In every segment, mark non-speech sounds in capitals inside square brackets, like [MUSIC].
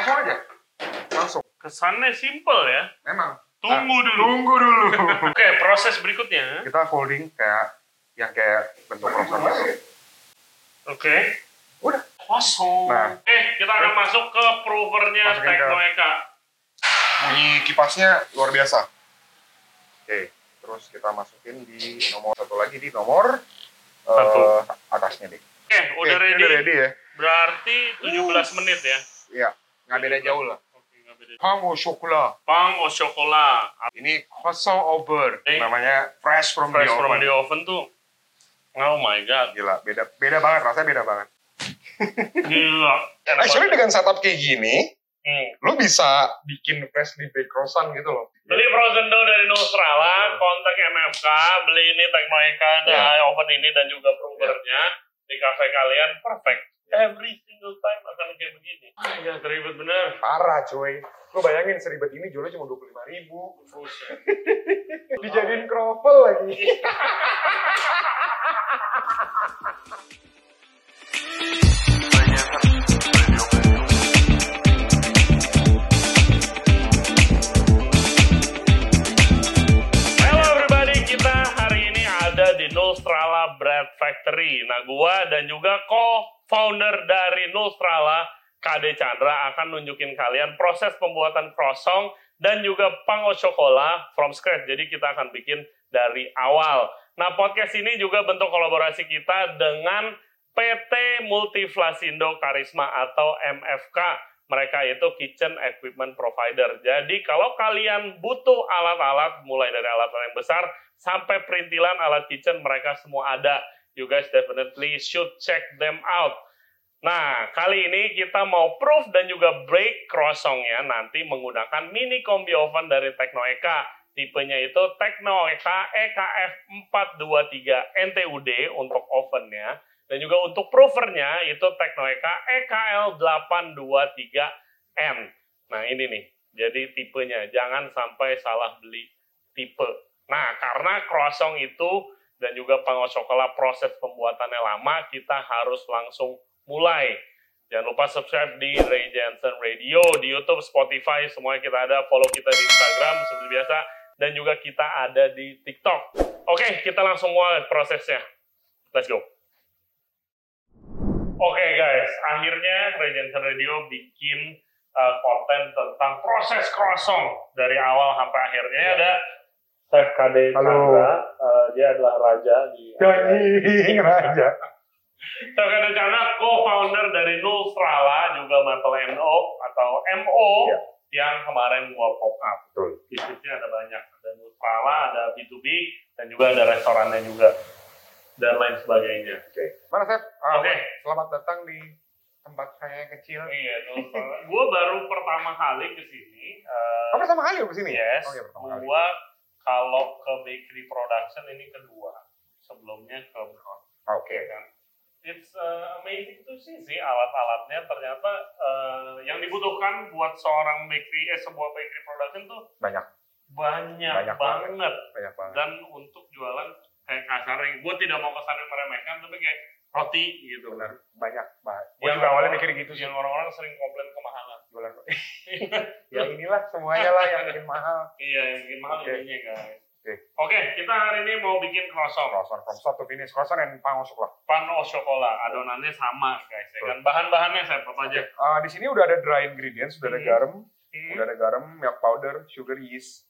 Langsung aja. Langsung. Kesannya simple ya. Memang. Tunggu Nah, dulu. Tunggu dulu. [LAUGHS] Oke, proses berikutnya. Kita folding kayak yang kayak bentuk gitu. Oke. Udah. Kosong. Nah. Eh, kita akan masuk ke provernya Teknoeka. Bunyi kipasnya luar biasa. Oke, terus kita masukin di nomor satu lagi di nomor Satu. eh, atasnya deh. Oke, udah Oke, ini ready. Udah ready ya? Berarti 17 menit ya. Iya, nggak beda jauh lah. Pang au chocolat. Pang au chocolat. Ini croissant au beurre. Eh. Namanya fresh from Fresh the from oven. the oven tuh. Oh my god. Gila, beda beda banget rasanya beda banget. [LAUGHS] Gila. Enak Actually banget. dengan setup kayak gini, Hmm. lo bisa bikin freshly baked croissant gitu loh. Beli frozen dough dari Nostrala, kontak MFK, beli ini Teknoeka, Iya. ada oven ini dan juga provernya di kafe kalian, perfect. Every single time akan kayak begini. Ah, ya teribet bener. Parah cuy. Lo bayangin seribet ini jualnya cuma 25 ribu. Buset. [LAUGHS] Dijadiin kroffel lagi. [LAUGHS] Hello Nostrala Bread Factory. Nah, gua dan juga co-founder dari Nostrala, KD Chandra akan nunjukin kalian proses pembuatan croissant dan juga pang au chocolat from scratch. Jadi kita akan bikin dari awal. Nah, podcast ini juga bentuk kolaborasi kita dengan PT Multiflasindo Karisma atau MFK mereka itu kitchen equipment provider. Jadi kalau kalian butuh alat-alat, mulai dari alat yang besar sampai perintilan alat kitchen, mereka semua ada. You guys definitely should check them out. Nah, kali ini kita mau proof dan juga break croissantnya nanti menggunakan mini combi oven dari Teknoeka. Tipenya itu Teknoeka E EKF 423 NTUD untuk ovennya. Dan juga untuk provernya itu Teknoeka E EKL 823N. Nah ini nih, jadi tipenya. Jangan sampai salah beli tipe. Nah karena croissant itu dan juga pangau coklat proses pembuatannya lama, kita harus langsung mulai. Jangan lupa subscribe di Ray Jensen Radio, di YouTube, Spotify, semuanya kita ada. Follow kita di Instagram seperti biasa. Dan juga kita ada di TikTok. Oke, kita langsung mulai prosesnya. Let's go. Oke guys, akhirnya Regency Radio bikin uh, konten tentang proses croissant dari awal sampai akhirnya. Ini ada Chef KD Halo. Chandra, uh, dia adalah raja di Ganying [LAUGHS] raja. Chef KD Chandra, co-founder dari Nulstrala, juga Mantel MO atau MO Ya. yang kemarin gua pop up. Betul. Bisnisnya ada banyak, ada Nulstrala, ada B2B, dan juga ada restorannya juga dan lain sebagainya. Oke. Mana Chef? Ah, Oke. Selamat datang di tempat saya yang kecil. Iya, gue baru pertama kali ke sini. eh, Kamu pertama kali ke sini? yes, Oh iya pertama kali. Kalau ke bakery production ini kedua. Sebelumnya ke Brown. Oke. ya kan? It's uh, amazing to see sih alat-alatnya ternyata eh, yang dibutuhkan buat seorang bakery eh sebuah bakery production tuh Banyak. banyak, Banyak banget. banget. Banyak banget. dan untuk jualan kayak kasarnya gue tidak mau kesannya meremehkan tapi kayak roti gitu Benar. Banyak. banget. Gue Yang juga awalnya orang- mikir gitu sih. yang orang-orang sering komplain kemahalan Jualan. [LAUGHS] ya inilah semuanya lah yang bikin mahal. iya yang bikin mahal Oke. ininya guys Oke. oke kita hari ini mau bikin croissant Croissant from start to finish. Croissant and pang au chocolat. pan au chocolat adonannya sama guys ya kan bahan-bahannya saya apa aja Ah, di sini udah ada dry ingredients, udah ada Hmm. garam, Hmm, udah ada garam, milk powder, sugar, yeast,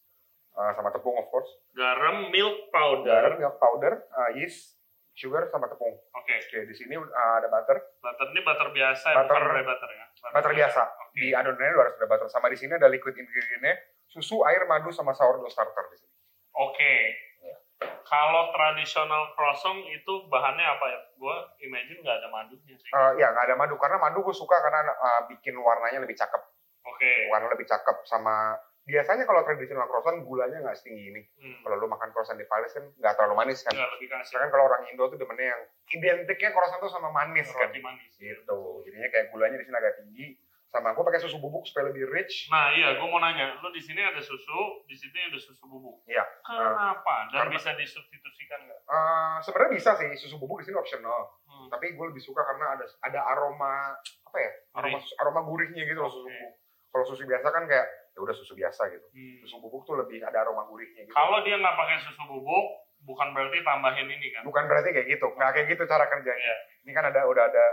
ah, sama tepung of course. garam milk powder Garam, milk powder, ah, yeast, sugar, sama tepung. oke. Oke, di sini ah, ada butter, butter ini butter biasa ya Butter- bukan red butter ya? Butter biasa. Di adonannya harus ada butter. Sama di sini ada liquid ingredientnya, susu, air, madu, sama sourdough starter di sini. oke. Iya. kalau tradisional croissant itu bahannya apa ya? Gue imagine nggak ada madunya sih. Ah, ya nggak ada madu. Karena madu gue suka karena ah, bikin warnanya lebih cakep, oke. Warna lebih cakep sama biasanya kalau tradisional croissant gulanya nggak setinggi ini. Hmm. Kalau lu makan croissant di Paris kan nggak terlalu manis kan. Lebih kasih Sedangkan kalau orang Indo tuh demennya yang identiknya croissant tuh sama manis kan. roti manis Gitu. Jadinya kayak gulanya di sini agak tinggi. Sama gue pakai susu bubuk supaya lebih rich. Nah iya, gue mau nanya, lu di sini ada susu, di situ ada susu bubuk. Iya. Kenapa? Dan karena- bisa disubstitusikan nggak? Eh, Sebenarnya bisa sih susu bubuk di sini optional. Hmm. Tapi gue lebih suka karena ada ada aroma apa ya? Aroma Gurih. aroma gurihnya gitu loh susu Oke. bubuk. Kalau susu biasa kan kayak ya udah susu biasa gitu. Hmm. Susu bubuk tuh lebih ada aroma gurihnya gitu. Kalau dia nggak pakai susu bubuk, bukan berarti tambahin ini kan? Bukan berarti kayak gitu, nggak kayak gitu cara kerjanya. Iya. Ini kan ada udah ada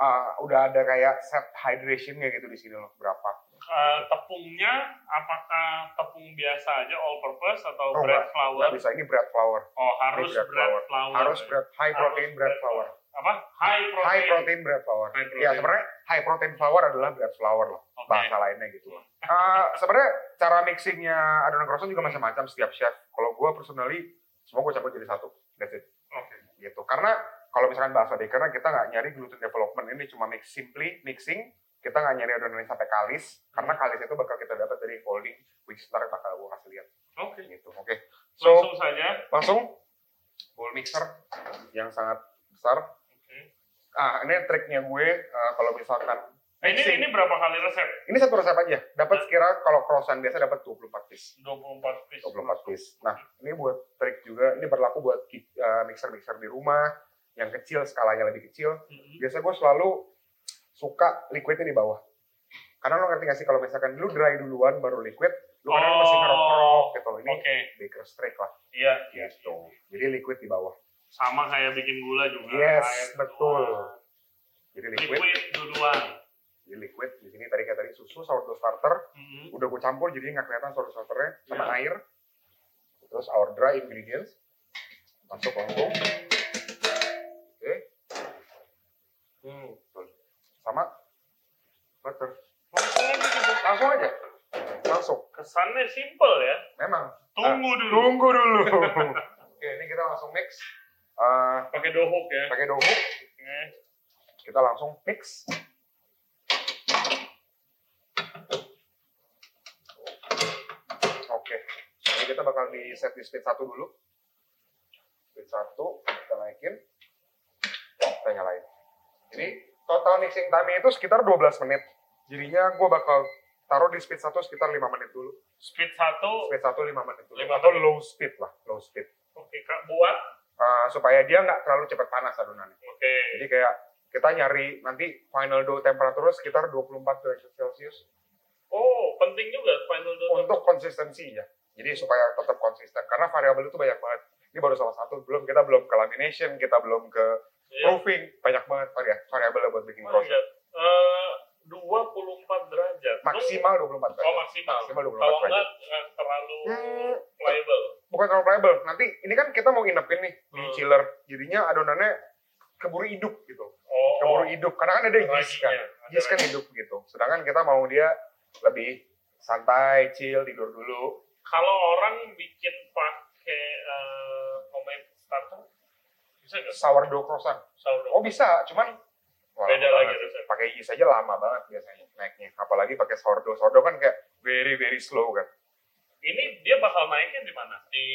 uh, udah ada kayak set hydrationnya gitu di sini loh berapa. Eh, tepungnya apakah tepung biasa aja all purpose atau Oh, bread flour? Nggak bisa ini bread flour. Oh harus bread bread, flour. flour. Harus bread high Harus protein bread bread flour. Apa? High protein. High protein bread flour. High protein. Ya sebenarnya high protein flour adalah bread flour loh. Oke. Bahasa lainnya gitu. Uh, sebenarnya cara mixingnya adonan croissant juga macam-macam setiap chef. Kalau gue personally semua gue campur jadi satu. That's it. Oke. Gitu. Karena kalau misalkan bahasa bakernya kita nggak nyari gluten development ini cuma mix simply mixing kita nggak nyari adonan yang sampai kalis karena Hmm. kalis itu bakal kita dapat dari folding which ntar bakal gue kasih lihat Oke. gitu oke so Langsung saja. langsung bowl mixer yang sangat besar. Ah ini triknya gue uh, kalau misalkan Eh, ini ini berapa kali resep? ini satu resep aja dapat sekira kalau croissant biasa dapat 24 piece 24 piece. 24 piece nah ini buat trik juga ini berlaku buat uh, mixer-mixer di rumah yang kecil skalanya lebih kecil Mhm. biasa gue selalu suka liquidnya di bawah. Karena lo ngerti gak sih kalau misalkan lu dry duluan baru liquid, lu kadang Oh. masih ngerok gitu loh. Ini Oke. baker's trick lah Iya. gitu. Jadi liquid di bawah. Sama kayak bikin gula juga. Yes, Air betul. Jadi liquid, Liquid duluan. jadi liquid di sini tadi kayak tadi susu sourdough starter, Mhm. udah gue campur jadi nggak kelihatan sourdough starternya sama Ya. air. Terus our dry ingredients masuk langsung. Oke, Hmm. sama butter. Langsung aja gitu. Langsung aja, langsung. Kesannya simple ya. Memang Tunggu Ah, dulu. Tunggu dulu. [LAUGHS] Oke, ini kita langsung mix. Eh, Pakai dohuk ya. pakai dohu, Oke. kita langsung mix. Oke, ini kita bakal di set di speed 1 dulu. Speed 1, kita naikin. Kita nyalain. Jadi total mixing time itu sekitar 12 menit. Jadinya gue bakal taruh di speed 1 sekitar 5 menit dulu. Speed 1. Speed 1 5 menit dulu. Lima Atau menit. low speed lah, low speed. Oke, Kak. Buat. Uh, supaya dia nggak terlalu cepat panas adonannya. Oke. Jadi kayak kita nyari nanti final dough temperaturnya sekitar 24 derajat Celcius Oh, penting juga final dough. untuk konsistensi ya. Jadi supaya tetap konsisten karena variabel itu banyak banget. Ini baru salah satu, belum kita belum ke lamination, kita belum ke Iya. proofing, banyak banget varia- variabel buat bikin Oh, croissant. iya. Eh, 24 derajat. Maksimal 24 Oh, derajat. maksimal. Maksimal 24 Kalau derajat. enggak nggak terlalu Hmm, pliable. bukan terlalu variabel. Nanti ini kan kita mau nginepin nih di Hmm. chiller. Jadinya adonannya keburu hidup gitu. Oh, Keburu oh. hidup karena kan ada yeast kan. Yeast kan hidup gitu. Sedangkan kita mau dia lebih santai, chill, tidur dulu. Kalau orang bikin pakai eh, homemade starter, bisa nggak? Sourdough croissant. Sourdough. Oh bisa, cuman wah, Beda lagi rasanya. Pakai yeast aja lama banget biasanya naiknya. Apalagi pakai sourdough. Sourdough kan kayak very very slow kan. Ini dia bakal naiknya di mana? Di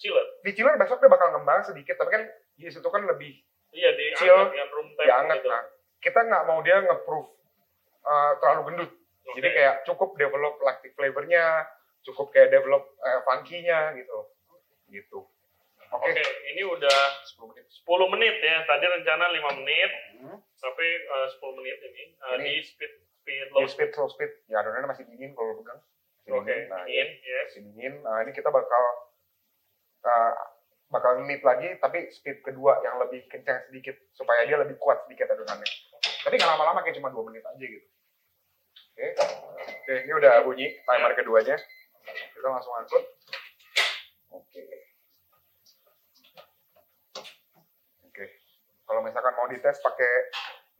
chiller. Di chiller besok dia bakal ngembang sedikit, tapi kan yeast itu kan lebih Iya di Chill. dengan room temp dianget. gitu. Nah, kita nggak mau dia nge-proof uh, terlalu gendut. Oke. Jadi kayak cukup develop lactic flavornya, cukup kayak develop uh, funky-nya gitu. Gitu. Oke. Oke, ini udah 10 menit. 10 menit ya. Tadi rencana 5 menit, Hmm. tapi eh, 10 menit ini, Eh, Ini- di speed speed Low low. speed, slow speed. Ya adonannya masih dingin kalau pegang. Oke, dingin. Nah, dingin, yes. masih dingin. Nah, ini kita bakal uh, bakal nit lagi, tapi speed kedua yang lebih kencang sedikit supaya dia lebih kuat sedikit adonannya. Tapi nggak lama-lama kayak cuma dua menit aja gitu. Oke, oke ini udah bunyi timer keduanya. Kita langsung angkut. Oke. Oke. Kalau misalkan mau dites pakai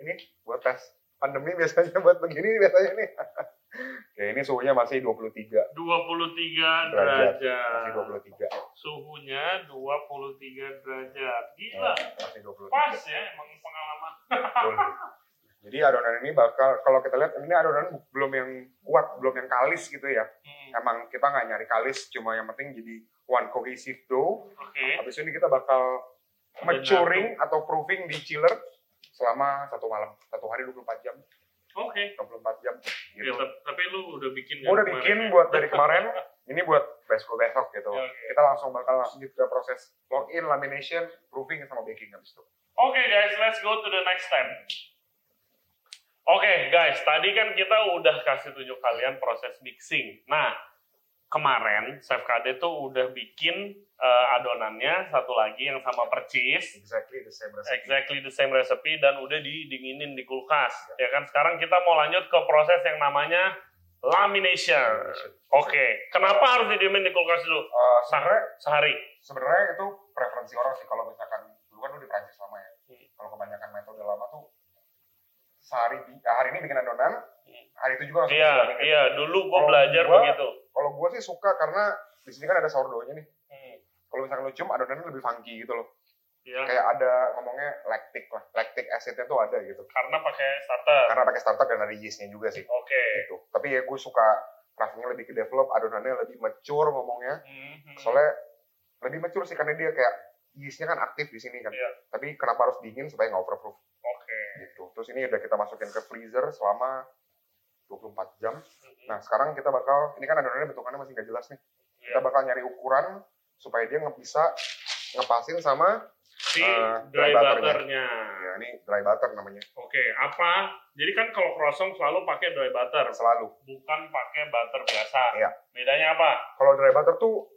ini buat tes pandemi biasanya buat begini biasanya nih. Oke, [LAUGHS] ini suhunya masih 23 23 derajat. derajat. Masih 23. Suhunya 23 derajat. Gila. Masih 23. Pas ya emang pengalaman. [LAUGHS] Jadi adonan ini bakal kalau kita lihat ini adonan belum yang kuat, belum yang kalis gitu ya. Hmm, Emang kita nggak nyari kalis, cuma yang penting jadi one cohesive dough. Oke. Habis ini kita bakal maturing atau proofing di chiller selama satu malam, satu hari 24 jam, Oke. 24 jam Ya, gitu. tapi, tapi lu udah bikin udah kemarin bikin ya? buat dari kemarin, [LAUGHS] ini buat besok besok gitu. Oke. Kita langsung bakal lanjut ke proses login, lamination, proofing sama baking habis itu. Oke guys, let's go to the next step. Oke guys, tadi kan kita udah kasih tunjuk kalian proses mixing. Nah, kemarin Chef KD tuh udah bikin eh, adonannya satu lagi yang sama percis. Exactly the same recipe. Exactly the same recipe dan udah didinginin di kulkas. Ya kan sekarang kita mau lanjut ke proses yang namanya lamination. Oke, kenapa harus didiemin di kulkas dulu? Eh, sebenarnya Sehari. sebenarnya itu preferensi orang sih kalau misalkan dulu kan lu di Prancis lama ya. Hmm. Kalau kebanyakan metode lama tuh sehari eh, hari ini bikin adonan, Hmm. hari itu juga langsung Iya, iya. Dulu Kalau belajar gua- begitu. Kalau gue sih suka karena di sini kan ada sourdough-nya nih. Hmm. Kalau misalkan lu cium adonannya lebih funky gitu loh. Iya. Kayak ada ngomongnya lactic lah. Lactic acid-nya tuh ada gitu. Karena pakai starter. Karena pakai starter dan ada yeast-nya juga sih. Oke. Gitu. Tapi ya gue suka rasanya lebih ke develop, adonannya lebih mature ngomongnya. Mhm. Soalnya lebih mature sih karena dia kayak yeast-nya kan aktif di sini kan. Iya. Tapi kenapa harus dingin supaya nggak overproof Oke. gitu. Terus ini udah kita masukin ke freezer selama 24 jam. Nah sekarang kita bakal, ini kan adonannya bentukannya masih nggak jelas nih. Iya. Kita bakal nyari ukuran supaya dia nggak bisa ngepasin sama, si eh, dry dry butternya. butternya. ya ini dry butter namanya. Oke, apa? Jadi kan kalau croissant selalu pakai dry butter, Selalu. bukan pakai butter biasa. Iya. Bedanya apa? Kalau dry butter tuh,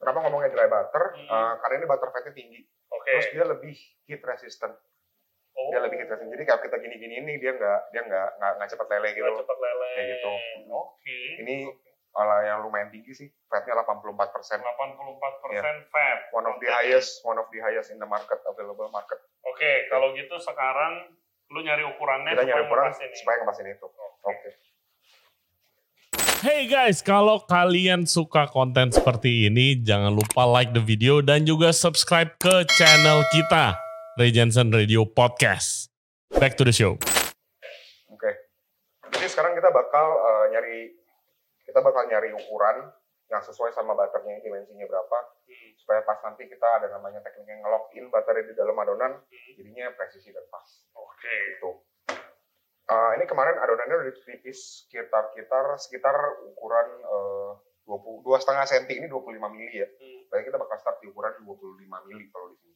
kenapa ngomongnya dry butter? Hmm. Eh, karena ini butter fatnya tinggi. Oke. Terus dia lebih heat resistant. Oh, Dia lebih resistant. Jadi kalau kita gini-gini ini dia nggak dia nggak nggak nggak cepet lele gitu. nggak cepat lele. Kayak gitu. Oke. Ini malah yang lumayan tinggi sih. Fatnya 84 persen. 84% fat. One of the Oke. highest, one of the highest in the market, available market. Oke, kalau gitu sekarang lu nyari ukurannya Kita nyari supaya ukuran nih. supaya ngepasin itu. Oke. Hey guys, kalau kalian suka konten seperti ini, jangan lupa like the video dan juga subscribe ke channel kita, Ray Jensen Radio Podcast. Back to the show. Oke. Jadi sekarang kita bakal eh, nyari kita bakal nyari ukuran yang sesuai sama butternya dimensinya berapa Hmm, supaya pas nanti kita ada namanya teknik yang nge-lock in butternya di dalam adonan hmm. jadinya presisi dan pas Oke. gitu. Eh, ini kemarin adonannya udah ditipis sekitar sekitar sekitar ukuran eh, 20 dua setengah senti ini 25 mili ya. Hmm. Berarti kita bakal start di ukuran 25 mili kalau di sini.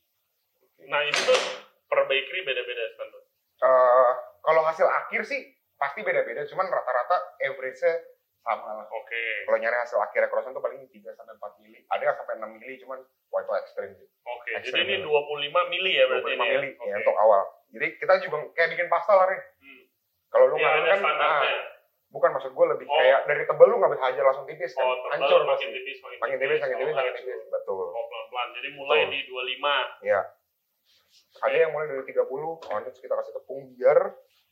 Nah, itu tuh per bakery beda-beda standar. Eh, kalau hasil akhir sih pasti beda-beda, cuman rata-rata average-nya sama lah. Oke. Kalau nyari hasil akhirnya croissant tuh paling 3 sampai 4 mili. Ada yang sampai 6 mili, cuman wah itu ekstrim sih. Oke, Ekstrim jadi ini banget. 25 mili ya berarti 25 ini mili ya. ya Oke. untuk awal. Jadi kita juga kayak bikin pasta lah, Rin. Hmm. Kalau lu ada kan, standarnya. ah, bukan maksud gue lebih Oh. kayak dari tebel lu nggak bisa hajar langsung tipis kan. Oh, Hancur makin pasti. tipis, makin, Makin tipis, makin Kalau tipis, makin hancur. tipis. Betul. Oh, pelan-pelan. Jadi mulai Betul. di 25. Iya. Ada yang mulai dari 30, oh, terus kita kasih tepung biar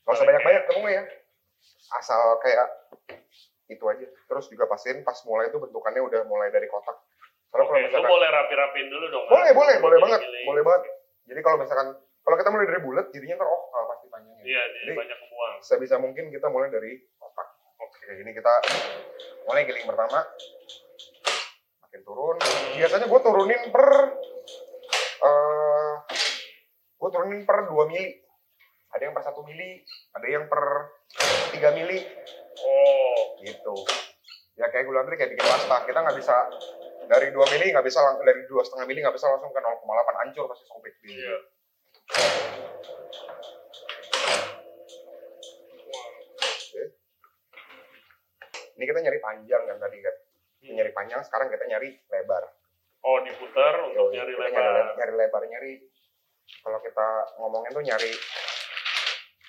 nggak usah banyak-banyak tepungnya ya. Asal kayak itu aja. Terus juga pastiin pas mulai itu bentukannya udah mulai dari kotak. Kalau lu misalkan boleh rapi-rapiin dulu dong. boleh, boleh, boleh banget, boleh banget. Jadi kalau misalkan kalau kita mulai dari bulat, jadinya ntar oh pasti panjangnya. Iya, jadi Jadi banyak kebuang. sebisa mungkin kita mulai dari kotak. Oke, ini kita mulai giling pertama. Makin turun. Biasanya gue turunin per eh gue turunin per 2 mili. Ada yang per 1 mili, ada yang per 3 mili Oh, gitu. Ya kayak gue bilang tadi kayak bikin pasta, kita nggak bisa dari 2 mili nggak bisa dari dua setengah mili nggak bisa langsung ke 0,8 hancur pasti sobek di iya. Oke. Ini kita nyari panjang kan tadi kan. Ini nyari panjang, sekarang kita nyari lebar. Oh, diputar untuk Yoi, nyari lebar. Nyari, nyari lebar, nyari kalau kita ngomongin tuh nyari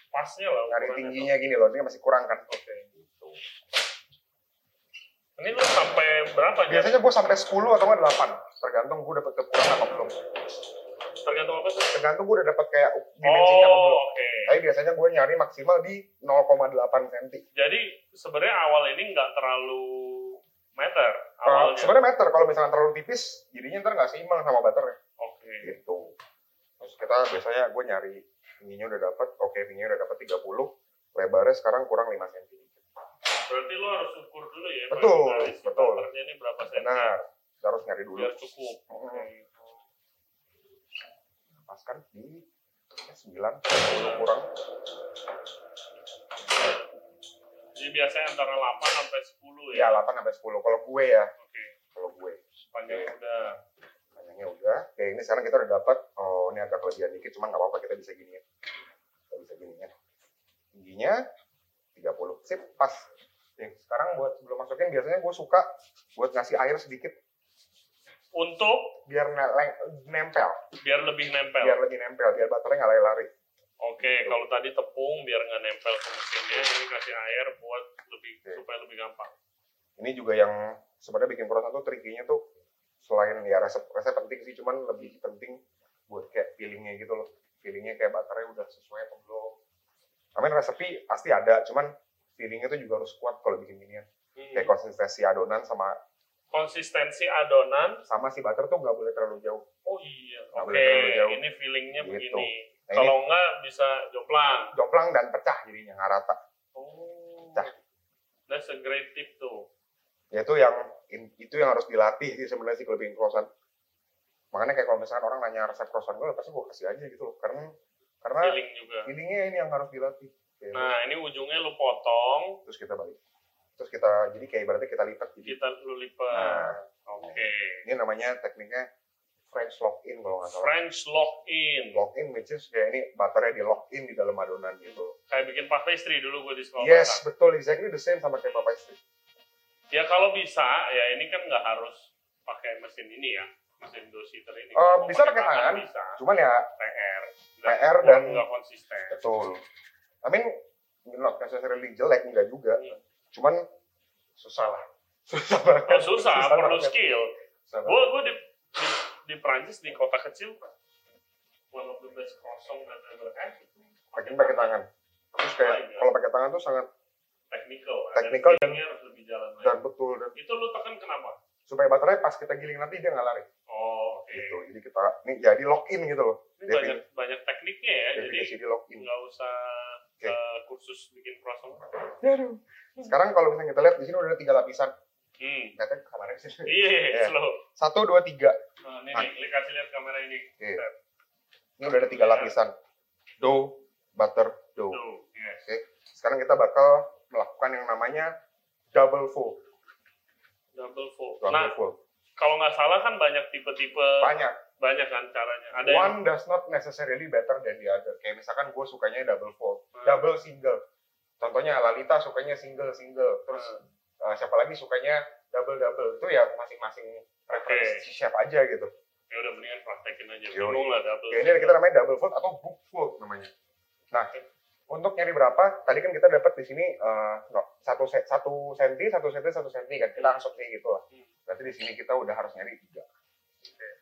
Pasnya lah. nyari tingginya gini loh, ini masih kurang kan. Oke. Ini lu sampai berapa? Biasanya gue sampai 10 atau nggak 8, tergantung gue dapet kekurangan apa belum. Tergantung apa sih? Tergantung gue udah dapet kayak dimensinya apa Oh, belum. oke. Tapi biasanya gue nyari maksimal di 0,8 cm. Jadi sebenarnya awal ini nggak terlalu meter Uh, sebenarnya meter kalau misalnya terlalu tipis, jadinya ntar nggak seimbang sama butternya. Oke. gitu. Terus kita biasanya gue nyari tingginya udah dapat, oke tingginya udah dapat 30, lebarnya sekarang kurang 5 cm. Berarti lo harus ukur dulu ya. Betul, betul. ini berapa senti. Benar, kita harus nyari dulu. Biar cukup. Hmm. Paskan di 9, 10 kurang. Jadi biasanya antara 8 sampai 10 Ya ya. 8 sampai 10 kalau gue ya, Oke. kalau gue. Panjang Oke. udah. Panjangnya udah. Oke, ini sekarang kita udah dapat. Oh, ini agak kelebihan dikit, cuman nggak apa-apa kita bisa gini ya. Kita bisa gini ya. tingginya 30 sip pas Oke, sekarang buat sebelum masukin biasanya gue suka buat ngasih air sedikit Untuk biar ne- nempel biar lebih nempel. biar lebih nempel biar baterainya nggak lari-lari Oke, kalau tadi tepung biar nggak nempel ke mesinnya, ini kasih air buat lebih Oke. supaya lebih gampang. ini juga yang sebenarnya bikin croissant tuh trikinya tuh selain ya resep resep penting sih cuman lebih penting buat kayak feelingnya gitu loh feelingnya kayak baterai udah sesuai atau belum mean resepi pasti ada cuman feelingnya tuh juga harus kuat kalau bikin ginian Hmm. kayak konsistensi adonan sama Konsistensi adonan. sama si butter tuh nggak boleh terlalu jauh Oh iya, oke. jauh. Ini feelingnya Gitu. begini. Nah, Kalau nggak bisa jomplang. jomplang dan pecah jadinya nggak rata Oh. Dah. That's a great tip tuh. ya itu yang itu yang harus dilatih sih sebenarnya sih kalau bikin croissant makanya kayak kalau misalkan orang nanya resep croissant gue pasti gue kasih aja gitu loh karena karena Feeling juga. feelingnya ini yang harus dilatih Kayak Nah, ini ujungnya lu potong, terus kita balik terus kita jadi kayak ibaratnya kita lipat jadi kita lu lipat. Nah. Oke. ini namanya tekniknya French lock in kalau nggak salah French lock in. lock in which is kayak ini butternya di lock in di dalam adonan gitu Kayak bikin puff pastry dulu gue di sekolah. yes betul exactly the same sama kayak papa istri Ya kalau bisa, ya ini kan nggak harus pakai mesin ini ya, mesin dosimeter ini. Mau bisa pakai tangan. Bisa. cuman ya PR. PR dan- nggak konsisten. betul I mean not necessarily jelek enggak juga Iya. cuman susah lah [LAUGHS] susah banget Oh, susah, perlu banget. skill. Susah Gue gue di, di di Prancis di kota kecil, one of the best kosong dan ever had. pakai pakai tangan terus kayak God. kalau pakai tangan tuh sangat Technical. Technical dan harus lebih jalan lagi. dan betul dan Itu lu tekan kenapa? supaya baterai pas kita giling nanti dia nggak lari Oh, oke. gitu jadi kita ini jadi lock in gitu loh Ini banyak banyak tekniknya ya, jadi definisi di lock in nggak usah Oke. eh, kursus bikin croissant. Aduh. sekarang kalau misalnya kita lihat di sini udah ada tiga lapisan Hmm. Katanya kamarnya sih Iya, Iya. slow. satu dua tiga Nah, ini nih, Li kasih lihat kamera ini. Oke. ini udah ada tiga lapisan dough butter dough Tuh, yes. Oke. sekarang kita bakal melakukan yang namanya double fold Double fold. double Nah, fold kalau nggak salah kan banyak tipe-tipe, banyak banyak kan caranya. Ada yang one does not necessarily better than the other kayak misalkan gue sukanya double fold Hmm. double single contohnya Lalita sukanya single single terus Hmm. uh, siapa lagi sukanya double double itu ya masing-masing preferensi Oke. chef aja gitu ya udah mendingan praktekin aja. Bingung lah double. ya, ini kita namanya double fold atau book fold namanya nah untuk nyari berapa tadi kan kita dapat di sini uh, no, satu se- satu senti satu senti satu senti kan kita langsung kayak gitu lah Hmm. berarti di sini kita udah harus nyari tiga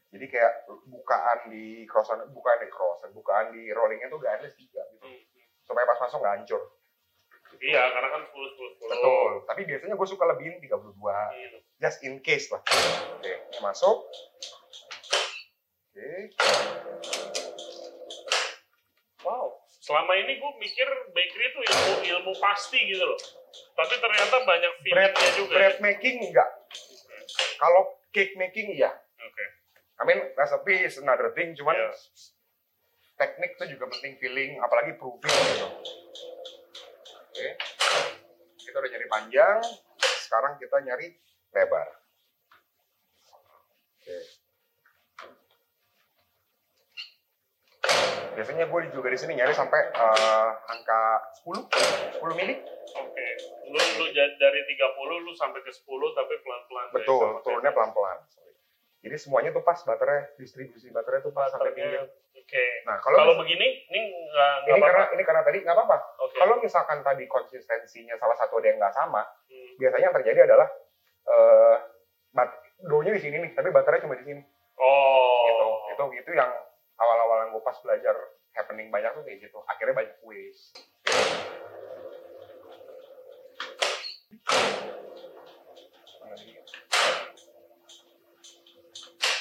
jadi kayak bukaan di croissant bukaan di croissant bukaan di rollingnya tuh gak ada tiga gitu Hmm. supaya pas masuk nggak hancur Iya, karena kan 10 10 10. betul tapi biasanya gue suka lebihin 32 Gitu. just in case lah oke ini masuk oke Wow. Selama ini gue mikir bakery itu ilmu ilmu pasti gitu loh. Tapi ternyata banyak feelingnya juga. bread ya. making enggak kalau cake making iya Oke. I mean recipe is another thing cuman Iya. teknik itu juga penting feeling apalagi proving gitu oke kita udah nyari panjang sekarang kita nyari lebar biasanya gue juga di sini nyari sampai eh, angka 10 10 mili Oke. Lu lu ja- dari 30 lu sampai ke 10 tapi pelan-pelan. betul turunnya pelan-pelan Sorry. jadi semuanya tuh pas baterai distribusi baterai tuh pas sampai pinggir Oke. nah Kalau kalau begini ini nggak ini apa-apa. karena ini karena tadi nggak apa-apa Oke. kalau misalkan tadi konsistensinya salah satu ada yang nggak sama Hmm. biasanya yang terjadi adalah eh bat doughnya di sini nih tapi baterainya cuma di sini Oh. gitu itu gitu yang gue pas belajar happening banyak tuh kayak gitu. Akhirnya banyak waste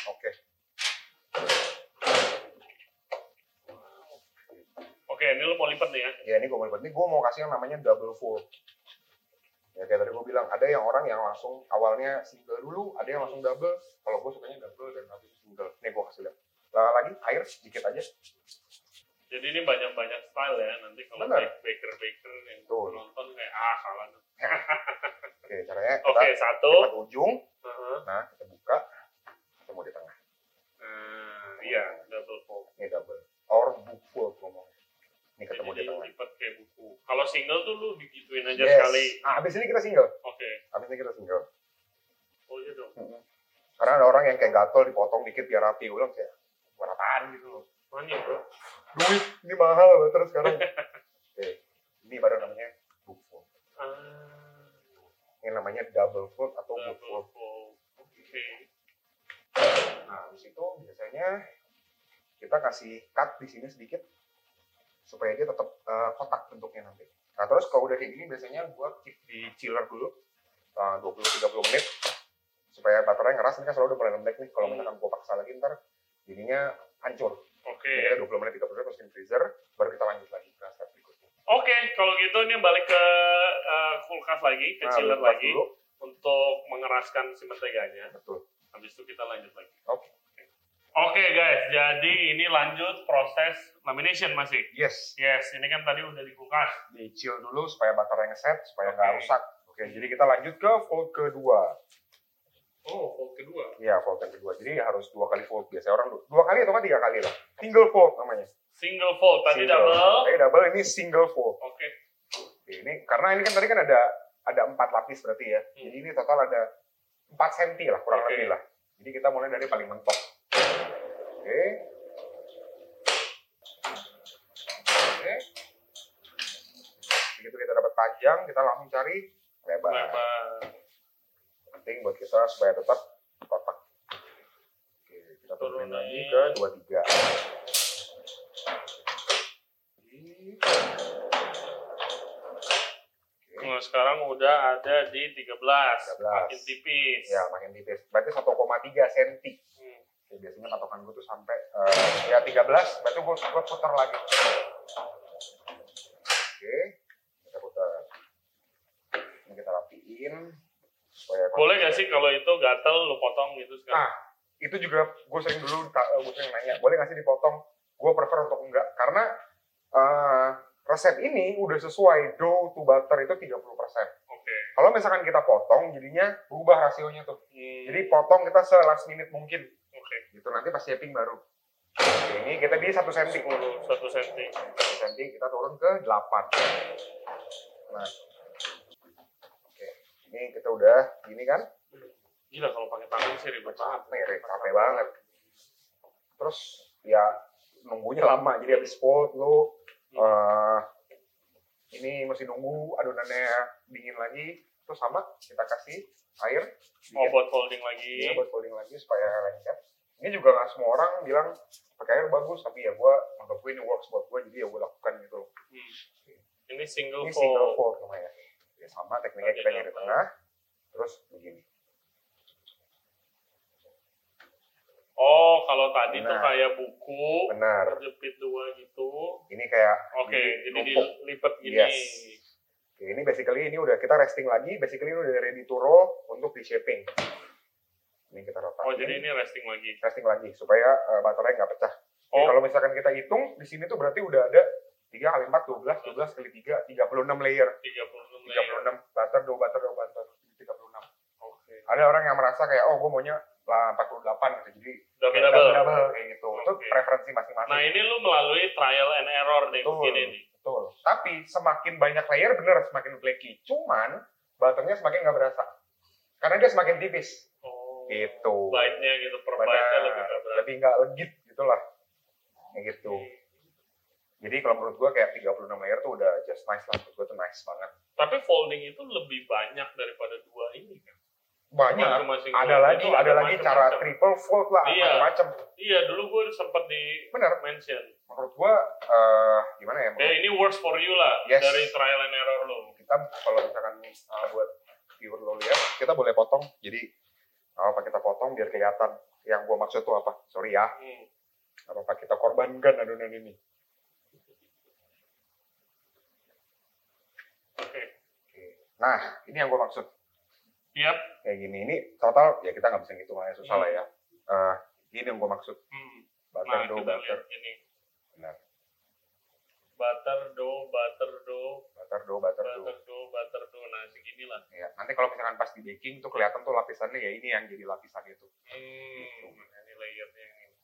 oke. Oke, ini lu mau lipat nih ya. ya ini gue mau ini gue mau kasih yang namanya double fold. Ya kayak tadi gue bilang ada yang orang yang langsung awalnya single dulu ada yang langsung double. Kalau gue sukanya double dan habis single. Nih gue kasih lihat Lah, lagi air sedikit aja Jadi ini banyak-banyak style ya. Nanti kalau Benar. baker-baker yang Betul. nonton kayak ah salah. [LAUGHS] oke caranya kita Oke, satu. lipat ujung Heeh. nah kita buka ketemu di tengah Nah, iya, double fold. ini double or book fold ngomong ini ketemu di Jadi tengah lipat kayak buku. Kalau single tuh lu digituin aja Yes. sekali. Nah, abis ini kita single. Oke. Abis ini kita single. Oh iya dong. Karena ada orang yang kayak gatel dipotong dikit biar rapi. Gue bilang kayak, buat apaan gitu loh. Mana bro? Duit, ini mahal banget terus sekarang. [LAUGHS] Oke, ini baru namanya book fold. Ah, Ini namanya double fold atau book double fold. fold. Oke. Nah, di situ biasanya kita kasih cut di sini sedikit supaya dia tetap eh, kotak bentuknya nanti. Nah, terus kalau udah kayak gini biasanya gua keep di chiller dulu eh, 20-30 menit supaya baterainya ngeras. Ini kan selalu udah mulai lembek nih. Kalau misalkan gua paksa lagi ntar jadinya hancur. Oke. Jadi kita 20 menit, 30 menit masukin freezer, baru kita lanjut lagi ke step berikutnya. Oke, kalau gitu ini balik ke eh, kulkas lagi, ke Nah, chiller lagi dulu. untuk mengeraskan si menteganya. Betul. Habis itu kita lanjut lagi. Oke. Oke guys, jadi ini lanjut proses lamination masih. Yes, Yes, ini kan tadi udah di kulkas. di chill dulu supaya baterainya ngeset, supaya nggak Oke. rusak. Oke, jadi kita lanjut ke fold kedua. Oh, fold kedua. Iya, fold yang kedua. Jadi harus dua kali fold. Biasanya orang du- dua kali atau nggak tiga kali lah. Single fold namanya. Single fold, tadi Single. double. Tadi double, ini single fold. Oke. Oke, Ini karena ini kan tadi kan ada ada empat lapis berarti ya. Hmm. Jadi ini total ada 4 senti lah kurang Oke. lebih lah. Jadi kita mulai dari paling mentok. Oke. Oke. Begitu kita dapat panjang, kita langsung cari lebar. Lebar. Penting buat kita supaya tetap kotak. Oke, kita turunin lagi ke 23. Oke. Nah, sekarang udah ada di 13. 13. Makin tipis. Ya, makin tipis. Berarti 1,3 cm. Hmm. Oke, biasanya patokan gue tuh sampai eh, ya 13, berarti gue, gue putar lagi. Oke, kita putar. Ini kita rapiin supaya Boleh gak sih kalau itu gatel lu potong gitu sekarang? Nah, itu juga gue sering dulu eh, gue sering nanya, boleh nggak sih dipotong? Gue prefer untuk enggak karena eh, resep ini udah sesuai dough to butter itu 30%. Oke. Kalau misalkan kita potong, jadinya berubah rasionya tuh. Hmm. Jadi potong kita se last minute mungkin. Oke. Gitu nanti pas shaping baru. Oke, ini kita di satu senti. 10 satu senti. Satu senti kita turun ke 8. Nah. Ini kita udah gini kan? Gila kalau pakai tangan sih ribet banget. capek, capek banget. Terus ya nunggunya lama, jadi habis fold lu eh, ini masih nunggu adonannya dingin lagi, terus sama kita kasih air Oh, dikit buat folding lagi. ya, buat folding lagi supaya lengket. Ini juga nggak semua orang bilang pakai air bagus, tapi ya gua menurut gue ini works buat gua, jadi ya gua lakukan gitu. loh. Hmm. Ini single Ini fold. single fold namanya. Ya, sama tekniknya kita nyari tengah, terus begini. Oh, kalau tadi tuh Nah. kayak buku, Benar. jepit dua gitu. Ini kayak Oke, jadi numpuk. dilipat gini. Yes. Oke, ini basically ini udah kita resting lagi, basically ini udah ready to roll untuk di shaping. Ini kita rotakin. Oh, jadi ini resting lagi. resting lagi supaya uh, baterai nggak pecah. Jadi Oh. kalau misalkan kita hitung di sini tuh berarti udah ada 3 kali 4, 12, 12 kali 3, 36 layer. 36 layer. 36 butter, dough butter, dough butter. 36. Oke. Ada orang yang merasa kayak, oh gue maunya lah 48 gitu. Jadi Double kayak double. double kayak gitu. Itu Oke. preferensi masing-masing. Nah, ini lu melalui trial and error nih Betul. begini nih. Betul. Tapi semakin banyak layer bener semakin flaky. Cuman butternya semakin nggak berasa. Karena dia semakin tipis. Oh. Gitu. Bite-nya gitu, per Benar. bite-nya lebih nggak berat. Lebih nggak legit gitu lah. Kayak gitu. Jadi kalau menurut gua kayak 36 layer tuh udah just nice lah. Menurut gua tuh nice banget. Tapi folding itu lebih banyak daripada dua ini kan. Banyak. Cuma single Ada lagi, itu ada lagi cara macam-macam. triple fold lah, Iya. macam-macam. Iya, dulu gue sempat di Bener. mention. Menurut gua eh, gimana ya? Ya menurut ini works for you lah Yes. dari trial and error lo. kita kalau misalkan eh, buat viewer lo lihat, kita boleh potong. Jadi apa kita potong biar kelihatan. Yang gua maksud tuh apa? Sorry ya. Hmm. Apa kita korbankan adonan ini? Oke. Nah, ini yang gua maksud. Yap. Kayak gini. Ini total ya kita nggak bisa ngitung lah ya susah lah ya. Eh, ini yang gua maksud. Hmm. Butter Nah, dough, butter. ini. Benar. Butter dough, butter dough, Butter dough, butter dough. butter dough, butter dough. Nah, segini lah. Ya, nanti kalau misalkan pas di baking tuh kelihatan tuh lapisannya ya ini yang jadi lapisan itu. Hmm. Nah, ini layernya ini.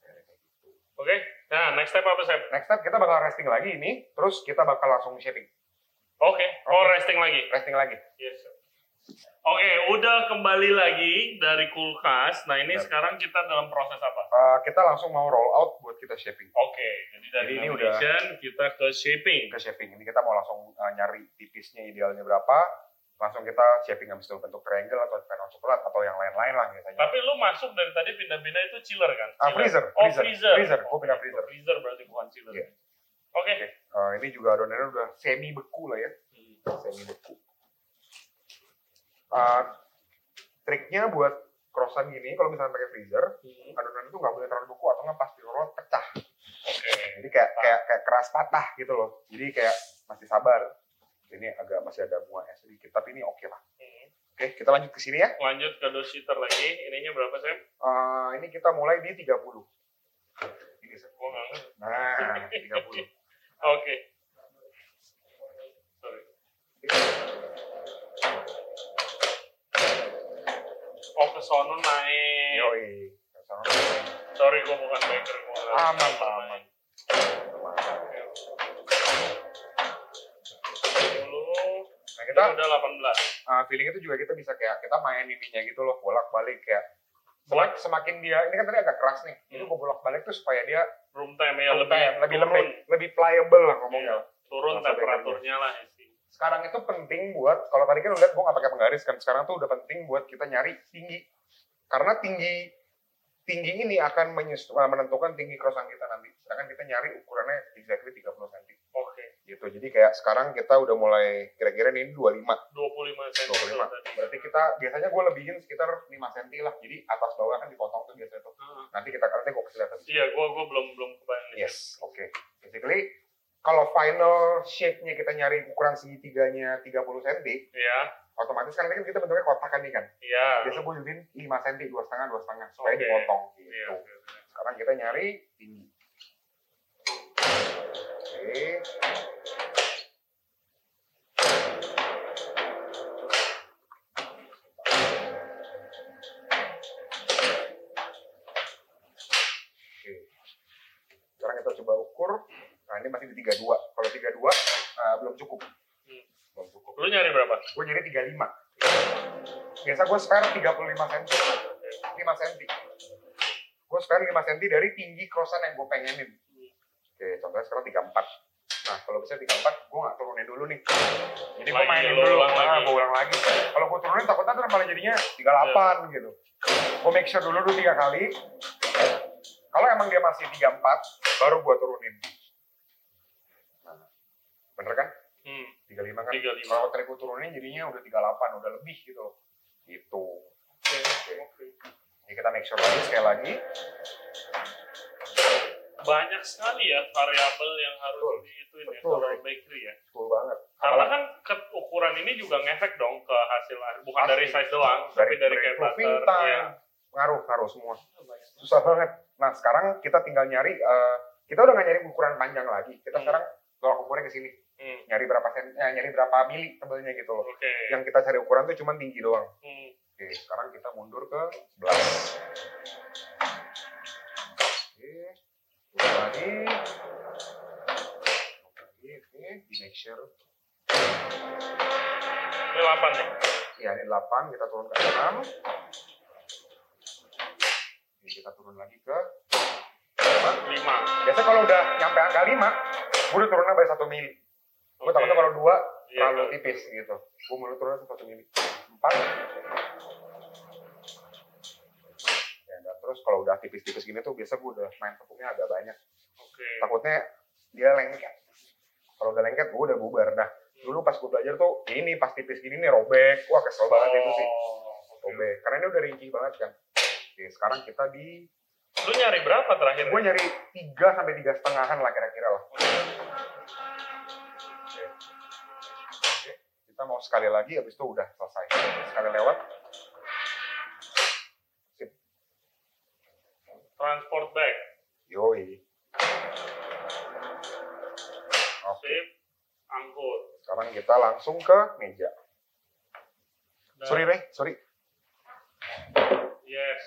Oke. Nah, next step apa, Sep? Next step kita bakal resting lagi ini, terus kita bakal langsung shaping. Oke. Oh, resting lagi. resting lagi. Yes. Oke, udah kembali lagi dari kulkas. Nah, ini Benar. sekarang kita dalam proses apa? Eh, kita langsung mau roll out buat kita shaping. Oke, jadi dari Jadi ini lamination kita ke shaping. Ke shaping ini kita mau langsung eh, nyari tipisnya idealnya berapa, langsung kita shaping habis itu bentuk triangle atau panel coklat atau yang lain-lain lah biasanya. Tapi lu masuk dari tadi pindah-pindah itu chiller kan? Ah, Chiller. freezer, Oh, freezer, freezer. freezer. Gua Oke, pindah freezer. Freezer berarti bukan chiller. Iya. Oke. Oke, eh, ini juga adonannya udah semi beku lah ya, Hmm. semi beku. Eh, triknya buat crossan gini, kalau misalnya pakai freezer, Hmm. adonan itu nggak boleh terlalu beku atau nggak pas di roll pecah. Oke. Jadi kayak kayak kayak keras patah gitu loh. Jadi kayak masih sabar. Ini agak masih ada bunga es sedikit, tapi ini oke lah. Hmm. Oke, kita lanjut ke sini ya. Lanjut ke dos sheeter lagi. Ininya berapa, Sam? Eh, ini kita mulai di 30. Ini, ngerti. Nah, 30. Oke. Sorry. Oh, ke sono naik. Yoi. Sorry, gua bukan baker. Gua Aman, aman. Dulu, Nah, kita kita udah 18. uh, feeling itu juga kita bisa kayak kita main ininya gitu loh, bolak-balik kayak semak- semakin dia ini kan tadi agak keras nih. Hmm. gue bolak-balik tuh supaya dia Room time ya lebih lebih lebih turun. lembek, lebih pliable lah ngomongnya. Iya, turun temperaturnya lah isi. sekarang itu penting buat kalau tadi kan lihat gue nggak pakai penggaris kan sekarang tuh udah penting buat kita nyari tinggi karena tinggi tinggi ini akan menentukan tinggi crossan kita nanti sedangkan kita nyari ukurannya exactly 30 cm Oke, gitu jadi kayak sekarang kita udah mulai kira-kira ini 25 25 cm 25 tadi. berarti kita biasanya gue lebihin sekitar 5 cm lah jadi atas bawah kan dipotong tuh biasanya tuh Heeh. nanti kita nanti gue kasih lihat. Iya, gua gua belum belum kebayang. yes oke basically kalau final shape-nya kita nyari ukuran segitiganya 30 cm Iya, otomatis kan ini kan kita bentuknya kotakan nih kan. iya. Biasa gue jadiin 5 cm, dua setengah, dua setengah supaya dipotong gitu. Iya. oke, oke. Sekarang kita nyari tinggi. Oke. Oke. Sekarang kita coba ukur. Nah ini masih di 32. Kalau 32 uh, belum cukup. Hmm. Belum cukup. Lu nyari berapa? Gue nyari 35. Biasa gue spare 35 cm. 5 cm. Gue spare 5 cm dari tinggi crossan yang gue pengenin. Oke, contohnya sekarang 34. Nah, kalau bisa 34, gue nggak turunin dulu nih. Jadi gue mainin lu dulu, ulang ah, lagi. gue ulang lagi. Kalau gue turunin takutnya ntar malah jadinya 38 gitu. Gue make sure dulu dulu tiga kali. Kalau emang dia masih 34, baru gue turunin. Nah, bener kan? Hmm. 35 kan? 35. Kalau tadi gue turunin jadinya udah 38, udah lebih gitu. Gitu. Oke, oke. Ini kita make sure lagi sekali lagi. Banyak sekali ya variabel yang harus Betul. diituin ya Betul, kalau bakery ya. Betul banget. Karena kan ke ukuran ini juga ngefek dong ke hasil akhir. Bukan Pasti. dari size doang, tapi dari kayak proofing butter. time, Iya. ngaruh, ngaruh semua. Susah banget. Nah, sekarang kita tinggal nyari, eh, kita udah nggak nyari ukuran panjang lagi. Kita Hmm. sekarang tolak ukurnya ke sini. Hmm. Nyari berapa sen, eh, nyari berapa mili tebelnya gitu loh. Oke. Yang kita cari ukuran tuh cuma tinggi doang. Hmm. Oke, sekarang kita mundur ke 11. Oke, turun lagi. Oke, di make sure. Ini 8 nih. Ya, ini 8, kita turun ke 6. Oke, kita turun lagi ke 5. 5. Biasanya kalau udah nyampe angka 5, gue udah turunnya by 1 mili. Gue Oke. takutnya kalau 2 Iya, terlalu kan. tipis gitu. Gue mulai turunnya ke 1 mili. 4. Ya, dan terus kalau udah tipis-tipis gini tuh biasa gue udah main tepungnya agak banyak. Oke. Takutnya dia lengket. Kalau udah lengket, gue udah bubar. Nah, dulu pas gue belajar tuh, ini pas tipis gini nih robek. Wah, kesel banget itu sih. Oh, oke. Robek. Karena ini udah rinci banget kan. Oke, sekarang kita di... Lu nyari berapa terakhir? Gue nyari 3 sampai tiga setengahan lah kira-kira lah. Oke. Oke, Kita mau sekali lagi, habis itu udah selesai. Sekali lewat. Sip. Transport bag. Yoi. Oke, Sip. Angkut. sekarang kita langsung ke meja. Dan- Sorry, Ray. Sorry. Yes.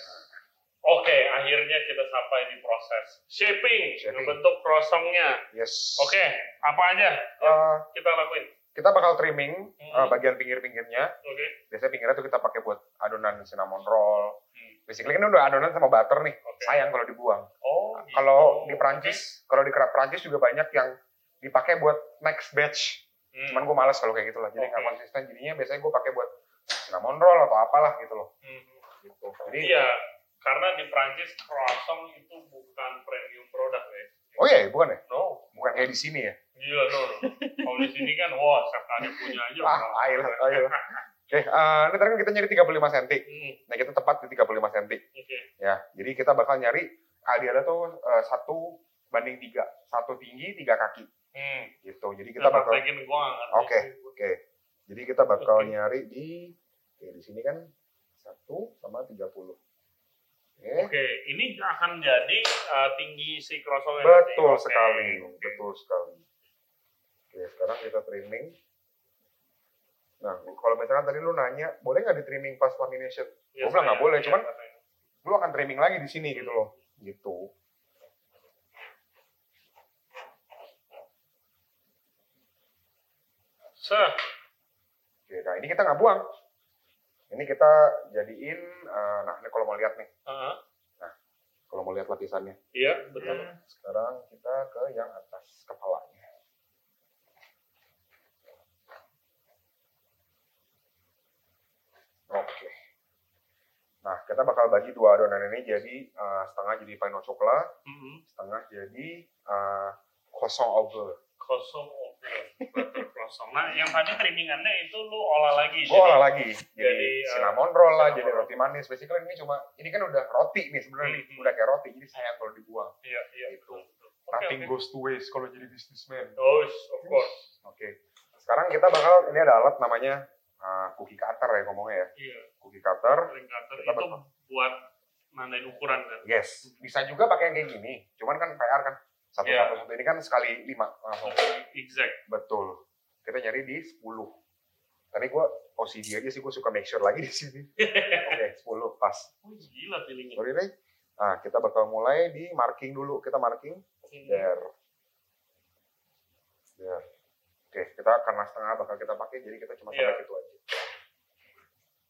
Oke, akhirnya kita sampai di proses shaping, Shaping. ngebentuk krosongnya. Yes. Oke, apa aja yang Eh, kita lakuin? kita bakal trimming Hmm. uh, bagian pinggir-pinggirnya. Oke. Biasanya pinggirnya tuh kita pakai buat adonan cinnamon roll. Hmm. Basically kan udah adonan sama butter nih. Oke. Sayang kalau dibuang. Oh, gitu. Kalau di Prancis, kalau di Prancis juga banyak yang dipakai buat next batch. Hmm. Cuman gue males kalau kayak gitu lah. Jadi nggak Oke. konsisten. Jadinya biasanya gue pakai buat cinnamon roll atau apalah gitu loh. Hmm. Gitu. Jadi, Iya, karena di Prancis croissant itu bukan premium produk ya. oh iya, bukan ya? No, Bukan kayak di sini ya? gila no. no. Kalau di sini kan, wah, sekali punya aja. [LAUGHS] Ah, ayo lah, ayo lah. Oke, eh, ini tadi kan kita nyari 35 cm. Hmm, Nah, kita tepat di 35 cm. Oke. Ya, jadi kita bakal nyari idealnya tuh eh, satu banding tiga, satu tinggi, tiga kaki, Hmm. gitu. Jadi Kita kita bakal, Oke. oke. Jadi kita bakal Oke. nyari di, oke di sini kan satu sama 30. Oke, Oke, ini akan jadi uh, tinggi si nanti. betul Oke, sekali, oke. betul sekali. Oke, sekarang kita trimming. Nah, kalau misalkan tadi lu nanya, boleh nggak di trimming pas lamination? Iya, Gua bilang nggak boleh, iya, cuman- saya. Lu akan trimming lagi di sini gitu loh, gitu. Sah. Oke, nah ini kita nggak buang. Ini kita jadiin, eh, nah ini kalau mau lihat nih, Ah, kalau mau lihat lapisannya. Iya, betul. Sekarang kita ke yang atas kepalanya. Oke. Nah, kita bakal bagi dua adonan ini jadi eh, setengah jadi pain au chocolat, Mhm. setengah jadi uh, croissant au beurre. Kosong. Butter croissant. Nah, yang tadi trimmingannya itu lu olah lagi. Gue jadi- olah lagi, jadi, jadi, eh, cinnamon roll lah, cinnamon jadi roti manis. Basically ini cuma, ini kan udah roti nih sebenarnya, nih. Hmm. udah kayak roti, jadi sayang kalau dibuang. Iya, iya. Gitu. betul, betul. Oke, Nothing goes to waste kalau jadi businessman. Oh, of course. Oke. Sekarang kita bakal ini ada alat namanya uh, cookie cutter ya ngomongnya ya. Iya, Cookie cutter. ring cutter Kita itu bakal- buat nandain ukuran kan. Yes. Bisa juga pakai yang kayak gini. Cuman kan PR kan satu Iya. satu satu ini kan sekali lima langsung. Exact. Betul. Kita nyari di 10. Tadi gua OCD aja sih gua suka make sure lagi di sini. [LAUGHS] Oke, 10 pas. Oh, gila feelingnya. Sorry nih. Nah, kita bakal mulai di marking dulu. Kita marking Hmm. there. There. Oke, kita karena setengah bakal kita pakai, jadi kita cuma sampai Iya. situ aja.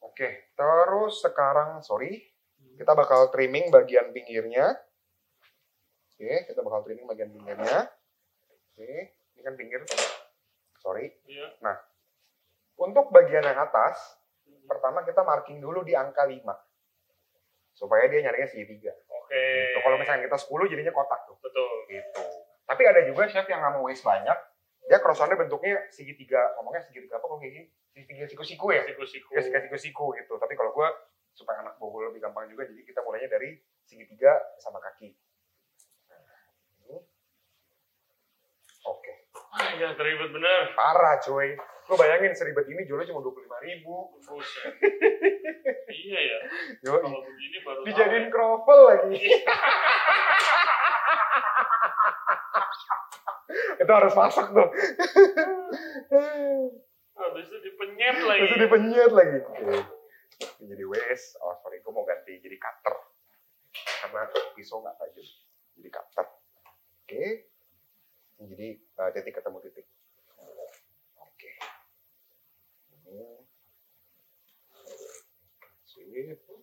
Oke, terus sekarang, sorry, kita bakal trimming bagian pinggirnya. Oke, kita bakal trimming bagian pinggirnya. Oke, ini kan pinggir. Sorry. Iya. Untuk bagian yang atas, pertama kita marking dulu di angka 5. Supaya dia nyarinya segitiga. Oke. Gitu. Kalau misalnya kita 10 jadinya kotak tuh. betul. gitu. Tapi ada juga chef yang nggak mau waste banyak, dia croissantnya bentuknya segitiga, ngomongnya segitiga apa kok kayak gini? Segitiga siku-siku ya? Siku-siku. Ya segitiga siku-siku gitu. Tapi kalau gue supaya anak gue lebih gampang juga, jadi kita mulainya dari segitiga sama kaki. Nah. Oke, Ah, ya teribet bener. parah cuy. Lu bayangin seribet ini jualnya cuma 25 ribu. Buset. [LAUGHS] iya ya. Yo, Kalau begini baru dijadiin ya. kroffel lagi. [LAUGHS] [LAUGHS] Itu harus masak tuh. Habis itu dipenyet lagi. Terus dipenyet lagi. Jadi waste. Oh sorry, gue mau ganti jadi cutter. Karena pisau nggak tajam. Jadi cutter. Oke. Ini jadi uh, titik ketemu titik. Oke. Ini. Sip.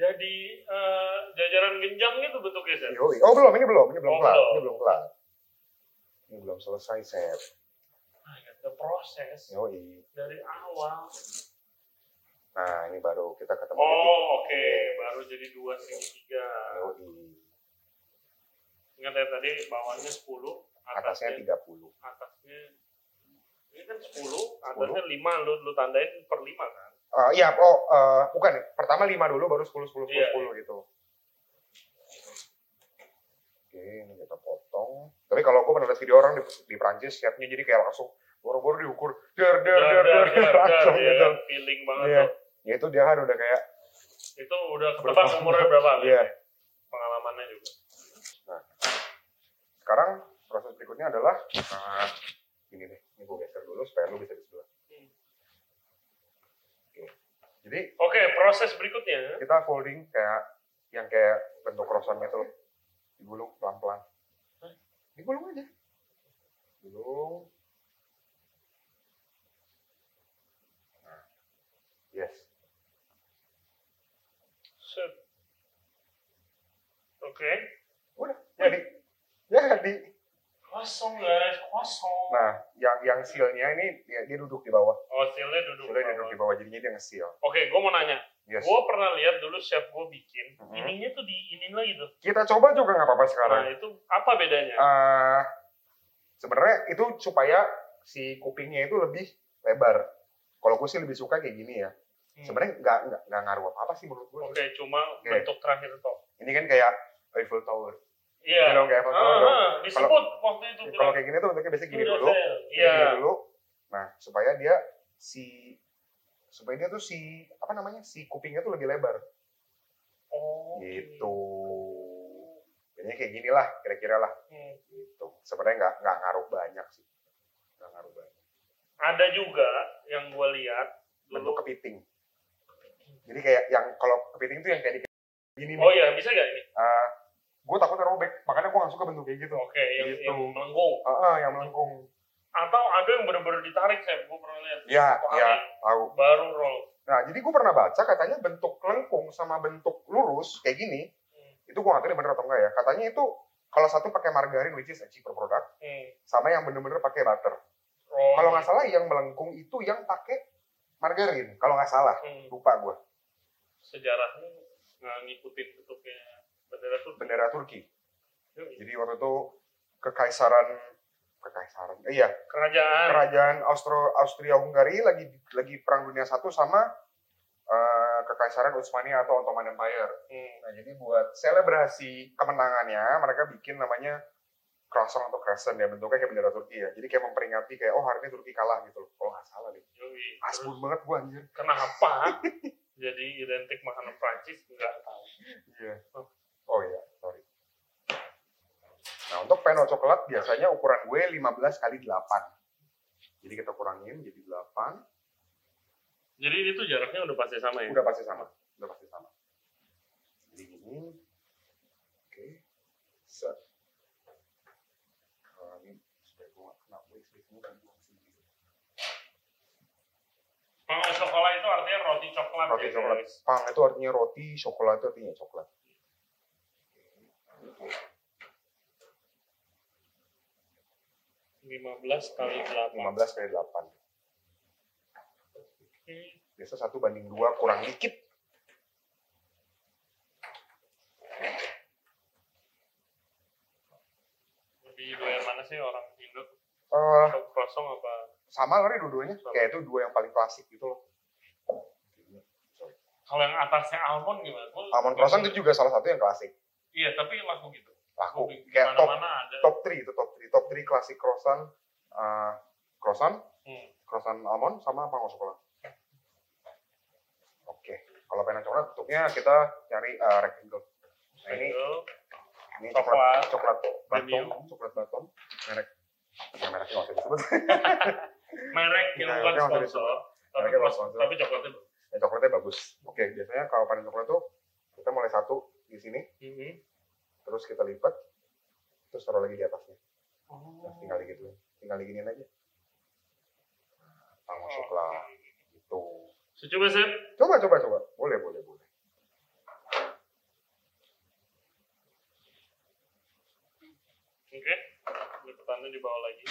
Jadi eh, jajaran genjang itu bentuknya Seth? Yoi. Oh belum, ini belum, ini belum Oh, kelar, belum. ini belum kelar. Ini belum selesai set. Nah, the proses Yoi. dari awal. Nah ini baru kita ketemu Oh, oke. Baru jadi dua segitiga. Yoi. Ingat ya tadi bawahnya 10, Atasnya atasnya 30. atasnya ini kan 10, atasnya 5 lu lu tandain per 5 kan. Uh, iya, oh uh, bukan. Pertama 5 dulu, baru 10, 10, 10, Iya, 10 gitu. Oke, ini kita potong. Tapi kalau gue pernah lihat video orang di, di Prancis, chefnya jadi kayak langsung boro-boro diukur. Der, der, der, der, der, [LAUGHS] langsung ya, gitu. feeling banget Iya. tuh. Ya itu dia kan udah kayak, Itu udah ketebak Bertahun. umurnya berapa? Iya. Pengalamannya juga. sekarang proses berikutnya adalah, nah, ini deh, ini gue geser dulu supaya lu bisa di sebelah. Hmm. Oke, jadi Oke, proses berikutnya. kita folding kayak yang kayak bentuk croissant gitu digulung pelan-pelan digulung aja Gulung. Nah, yes. Set. Oke. Udah, jadi. Jadi. Kosong guys, kosong. Nah, yang yang sealnya ini dia, dia duduk di bawah. Oh, sealnya duduk. Sealnya dia duduk di bawah, jadinya dia nge-seal. Oke, gue mau nanya. Yes. Gue pernah lihat dulu chef gue bikin, Mhm. ininya tuh di ini lagi tuh. Kita coba juga nggak apa-apa sekarang. Nah, itu apa bedanya? Eh, sebenarnya itu supaya si kupingnya itu lebih lebar. Kalau gue sih lebih suka kayak gini ya. Hmm. Sebenarnya nggak nggak ngaruh apa apa sih menurut gue. Oke, cuma Oke. bentuk terakhir toh. Ini kan kayak Eiffel Tower. Iya. Ini dong kayak. Ah, ah, disebut waktu itu. Kalau kayak gini tuh bentuknya biasanya gini dulu. fail. Gini Iya. dulu. Nah, supaya dia si supaya dia tuh si apa namanya si kupingnya tuh lebih lebar Oh. gitu. Jadinya kayak gini lah kira-kira lah Hmm. gitu. Sebenarnya nggak nggak ngaruh banyak sih. Nggak ngaruh banyak. Ada juga yang gue lihat Bentuk dulu. kepiting. Jadi kayak yang kalau kepiting tuh yang kayak di gini. Oh iya, bisa gak ini? Gue takutnya robek, makanya gue gak suka bentuk kayak gitu. Oke, yang, Gitu. yang melengkung. Ah, ah, yang melengkung. Atau ada yang benar-benar ditarik, saya gue pernah lihat. Ya, ya, tahu. Baru roll. Nah, jadi gue pernah baca katanya bentuk lengkung sama bentuk lurus kayak gini, Hmm. itu gue gak tahu ini bener atau enggak ya. Katanya itu kalau satu pakai margarin which is a cheaper product, Hmm. sama yang bener-bener pakai butter. Oh, Kalau nggak salah yang melengkung itu yang pakai margarin, kalau nggak salah, Hmm. lupa gue. Sejarahnya nggak ngikutin bentuknya bendera tuh. Bendera Turki. Jadi waktu itu kekaisaran kekaisaran, eh, iya Kerajaan. kerajaan Austro Austria Hungari lagi lagi perang dunia satu sama eh, kekaisaran Utsmania atau Ottoman Empire. Hmm. Nah jadi buat selebrasi kemenangannya mereka bikin namanya croissant atau crescent ya bentuknya kayak bendera Turki ya. Jadi kayak memperingati kayak oh hari ini Turki kalah gitu loh. Kalau nggak salah deh. Asbun banget gua anjir. Kenapa? [LAUGHS] Jadi identik makanan Prancis nggak tahu. Iya. Oh iya, sorry. Nah untuk peno coklat biasanya ukuran gue 15 kali 8. Jadi kita kurangin jadi 8. Jadi ini tuh jaraknya udah pasti sama ya. Udah pasti sama. Udah pasti sama. Jadi gini. Oke. Set. Kan. Pang coklat itu artinya roti coklat. Roti ya, coklat. Pang itu artinya roti, coklat itu artinya coklat. Lima belas kali delapan. 15 kali 8. Oke. Biasa satu banding dua kurang dikit. Lebih doyan mana sih orang Indo? Eh, Kosong apa? sama nih dua-duanya. Kayak itu dua yang paling klasik gitu loh. Kalau yang atasnya almond gimana? Almond croissant itu juga salah satu yang klasik. Iya, tapi laku gitu. Laku. Di Kayak top ada. top 3 itu top 3. Top 3 klasik croissant eh, croissant, Hmm. croissant almond sama pangos coklat. Oke. Kalau pengen coklat bentuknya kita cari eh, rectangle. Nah, ini ini Coklat. coklat batom, coklat batom merek ya mereknya nggak usah disebut. [LAUGHS] merek yang bukan sponsor, tapi, tapi coklatnya bagus. ya, coklatnya bagus. Oke, biasanya kalau panen coklat tuh kita mulai satu di sini, Mhm. terus kita lipat, terus taruh lagi di atasnya. Oh. Nah, tinggal digituin, tinggal diginiin aja. Pangos coklat gitu. Secoba Sep. Coba, coba, coba. Boleh, boleh, boleh. Oke. Lipatannya di bawah lagi.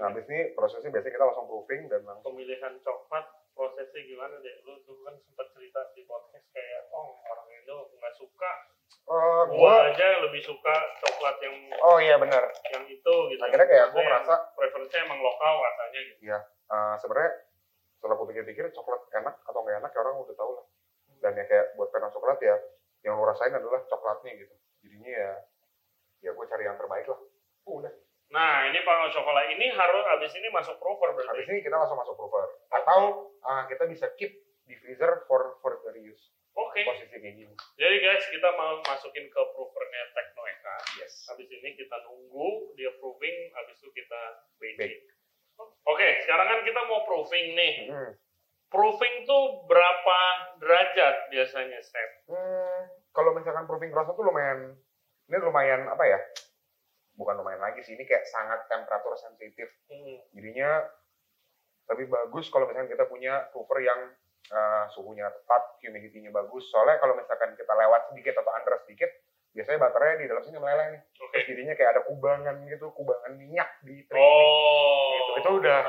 Nah, habis ini prosesnya biasanya kita langsung proofing dan langsung Pemilihan coklat prosesnya gimana deh? Lu tuh kan sempat cerita di podcast kayak oh orang Indo nggak suka. Eh, Gua gua aja lebih suka coklat yang Oh iya benar. yang itu gitu. Akhirnya kayak gua merasa preferensinya emang lokal rasanya gitu. eh, sebenarnya setelah aku pikir-pikir coklat enak atau nggak enak ya orang udah tahu lah. Dan ya kayak buat pengen coklat ya yang lu rasain adalah coklatnya gitu. Jadinya ya ya gue cari yang terbaik lah. Udah. Nah, ini panggung coklat ini harus abis ini masuk Habis berarti. ini kita langsung masuk prover. Atau eh, kita bisa keep di freezer for for reuse. Oke. Posisi kayak gini. Jadi guys, kita mau masukin ke provernya Teknoeka. Yes. Habis ini kita nunggu dia proving, habis itu kita Bake. bake. Oke, sekarang kan kita mau proving nih. Hmm. Proving tuh berapa derajat biasanya, Step? Hmm, kalau misalkan proofing croissant tuh lumayan, ini lumayan apa ya? Bukan lumayan lagi sih ini kayak sangat temperatur sensitif Hmm. jadinya lebih bagus kalau misalkan kita punya prover yang uh, suhunya tepat, humidity-nya bagus. Soalnya kalau misalkan kita lewat sedikit atau under sedikit, biasanya baterainya di dalam sini meleleh nih. Terus jadinya kayak ada kubangan gitu, kubangan minyak di tray. Oh. Gitu. Itu udah-.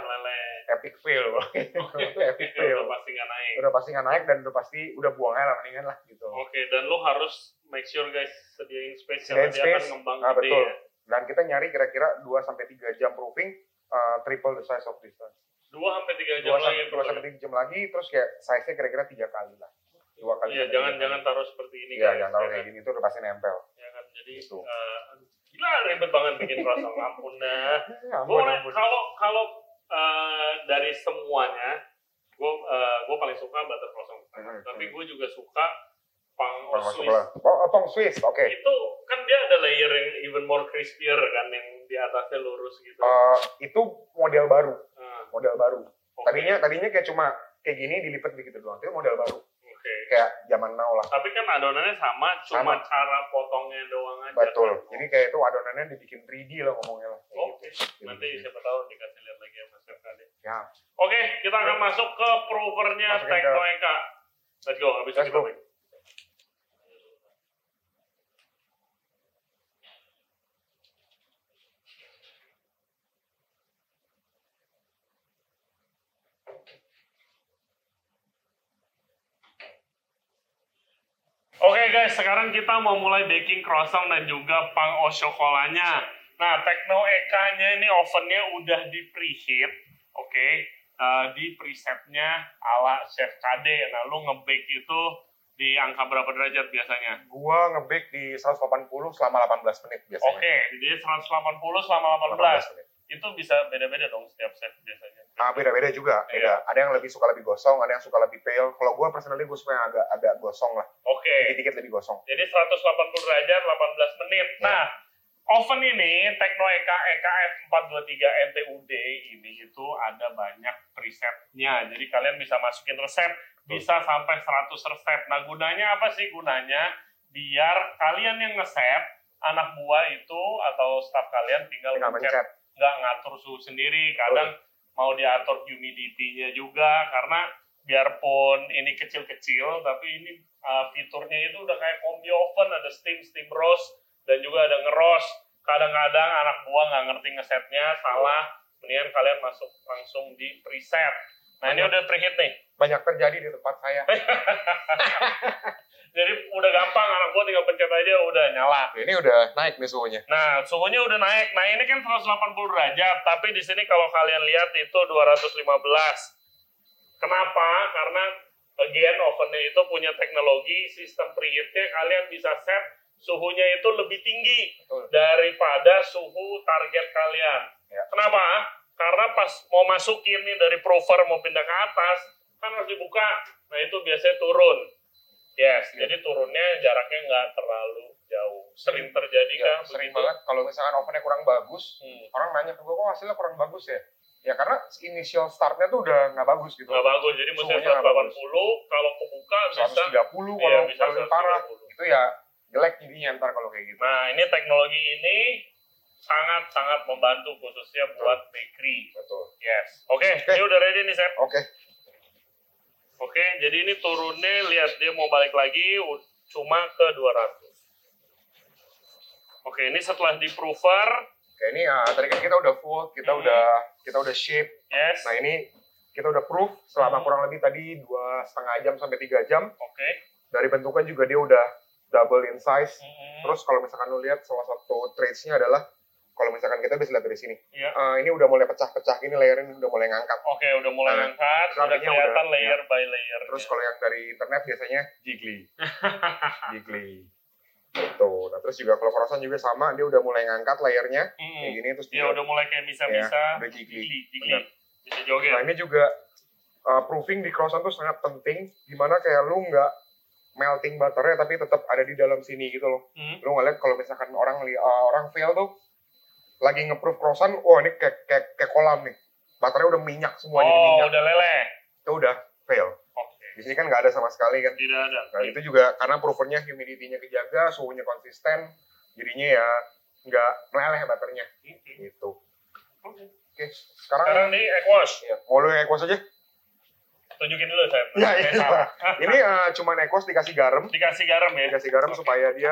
Epic fail. [LAUGHS] itu epic fail. udah pasti nggak naik. Udah pasti nggak naik dan udah pasti udah buang aja lah mendingan lah gitu. Oke, dan lo harus make sure guys sediain space Sediain karena dia akan ngembang Ah, gede betul. ya. Dan kita nyari kira-kira 2 sampai 3 jam proofing uh, triple the size of distance. Dua sampai tiga jam 2 lagi. sampai, dua sampai 3 jam lagi terus kayak size-nya kira-kira 3 kali lah. Dua kali. Iya, jangan tiga kali. jangan taruh seperti ini Iya, jangan taruh Ya kayak kan? gini itu udah pasti nempel. Ya kan? Jadi Gitu. eh, gila ribet banget bikin croissant [LAUGHS] ampun dah. Ya, ampun. kalau kalau eh, dari semuanya, gue gue paling suka butter croissant. Hmm, Tapi gue juga suka pang Pang Swiss. sebelah. Oh, pang Swiss, oke. Itu kan dia ada layer yang even more crispier kan yang di atasnya lurus gitu. Eh, itu model baru, Nah, model baru. oke. Tadinya tadinya kayak cuma kayak gini dilipat begitu doang. Itu model baru, Oke. kayak zaman now lah. Tapi kan adonannya sama, cuma Sama. cara potongnya doang aja. Betul. kan? Jadi kayak itu adonannya dibikin 3D lah ngomongnya lah. Oke. gitu. Jadi Nanti gitu. siapa tahu dikasih lihat lagi sama Chef Kade. Ya. Oke, kita akan masuk ke provernya Tekno Eka. Let's go, habis itu kita Oke guys, sekarang kita mau mulai baking croissant dan juga pang au. Nah, Tekno Eka-nya ini ovennya udah di preheat, oke, Eh, di presetnya ala Chef KD. Nah, lu nge-bake itu di angka berapa derajat biasanya? Gua nge-bake di 180 selama 18 menit biasanya. Oke, jadi 180 selama 18. menit. Itu bisa beda-beda dong setiap chef biasanya. Ah, beda-beda juga. Iya. Beda. Ada yang lebih suka lebih gosong, ada yang suka lebih pale. Kalau gua personally gue suka yang agak agak gosong lah. Oke, Dikit-dikit lebih gosong. jadi 180 derajat 18 menit. Ya. Nah, oven ini Tekno Eka EKF 423 NTUD ini itu ada banyak presetnya. Jadi kalian bisa masukin resep, bisa sampai 100 resep. Nah, gunanya apa sih gunanya? Biar kalian yang nge-set, anak buah itu atau staff kalian tinggal, Tinggal mencet, mencet. Nggak ngatur suhu sendiri. Kadang mau diatur humidity-nya juga, karena biarpun ini kecil-kecil, tapi ini uh, fiturnya itu udah kayak combi oven, ada steam, steam roast, dan juga ada ngeros. Kadang-kadang anak buah nggak ngerti ngesetnya, salah, mendingan kalian masuk langsung di preset. Nah ini udah preheat nih, Banyak terjadi di tempat saya. [LAUGHS] jadi udah gampang, anak buah tinggal pencet aja udah nyala. Ini udah naik nih suhunya. Nah, suhunya udah naik. Nah, ini kan 180 derajat, tapi di sini kalau kalian lihat itu 215. Kenapa? Karena again ovennya itu punya teknologi sistem preheatnya kalian bisa set suhunya itu lebih tinggi Betul. daripada suhu target kalian. Ya. Kenapa? Karena pas mau masukin nih dari prover mau pindah ke atas, kan harus dibuka. Nah, itu biasanya turun. Yes, Ya. jadi turunnya jaraknya nggak terlalu jauh. Sering terjadi Ya, kan? sering begitu? banget kalau misalkan ovennya kurang bagus, Hmm. orang nanya ke gue kok hasilnya kurang bagus ya. Ya karena initial startnya tuh udah nggak bagus gitu. nggak bagus jadi mesti Suhunya nggak 180 kalau kebuka bisa 130 Iya, kalau bisa kalau yang parah 130. itu ya jelek jadinya ntar kalau kayak gitu. nah ini teknologi ini sangat sangat membantu khususnya buat bakery Betul. yes oke Oke. ini udah ready nih Sep Oke. Oke jadi ini turunnya lihat dia mau balik lagi cuma ke 200 oke ini setelah di prover Oke ini ya tadi kan kita udah full, kita Hmm. udah kita udah shape. yes Nah ini kita udah proof selama Hmm. kurang lebih tadi dua setengah jam sampai tiga jam. oke Dari bentukan juga dia udah double in size. Hmm. Terus kalau misalkan lu lihat salah satu traits-nya adalah kalau misalkan kita bisa lihat dari sini, Iya. Eh, ini udah mulai pecah-pecah gini layernya udah mulai ngangkat. oke udah mulai Nah, ngangkat artinya kelihatan udah- layer by layer Terus kalau yang dari internet biasanya jiggly, [LAUGHS] jiggly. Gitu. Nah terus juga kalau croissant juga sama, dia udah mulai ngangkat layernya kayak gini terus ya dia udah mulai kayak bisa-bisa Ya, udah jiggly. Benar. bisa joget Nah ini juga uh, proofing di croissant tuh sangat penting, di mana kayak lu nggak melting butternya tapi tetap ada di dalam sini gitu loh. Hmm. Lu ngeliat kalau misalkan orang uh, orang fail tuh lagi nge-proof croissant, wah ini kayak, kayak, kayak kolam nih. Butternya udah minyak semua jadi oh minyak. udah leleh Itu udah fail. oke Di sini kan nggak ada sama sekali kan. tidak ada Nah itu juga karena provernya humidity-nya kejaga, suhunya konsisten, jadinya ya nggak meleleh baterainya gitu. Oke. Oke, sekarang, Sekarang nih Equos. ya, mau lu Equos aja? Tunjukin dulu saya. Ya, iya. salah. [LAUGHS] Ini eh, cuman Equos dikasih garam, Dikasih garam ya. dikasih garam Oke. supaya dia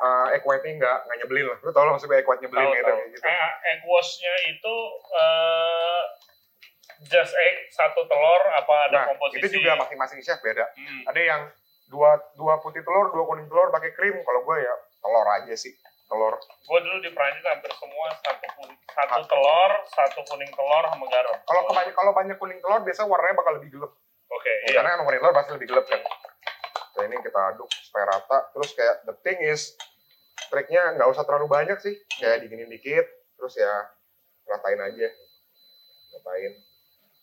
uh, equate-nya nggak nggak nyebelin lah. Lu tau lah maksudnya equate nyebelin Tahu, gitu, kayak gitu. Eh, Equosnya itu eh just egg satu telur apa ada Nah, komposisi? itu juga masing-masing chef beda. Hmm. Ada yang dua dua putih telur, dua kuning telur pakai krim. Kalau gue ya telur aja sih, telur. Gue dulu di Prancis hampir semua satu kuning, satu telur, satu kuning telur sama garam. Kalau kebanyak kalau banyak kuning telur biasanya warnanya bakal lebih gelap. Oke, Ya, iya. Karena kan kuning telur pasti lebih gelap kan. Nah, ini kita aduk supaya rata. Terus kayak the thing is triknya nggak usah terlalu banyak sih. Kayak diginin dikit, terus ya ratain aja. Ratain.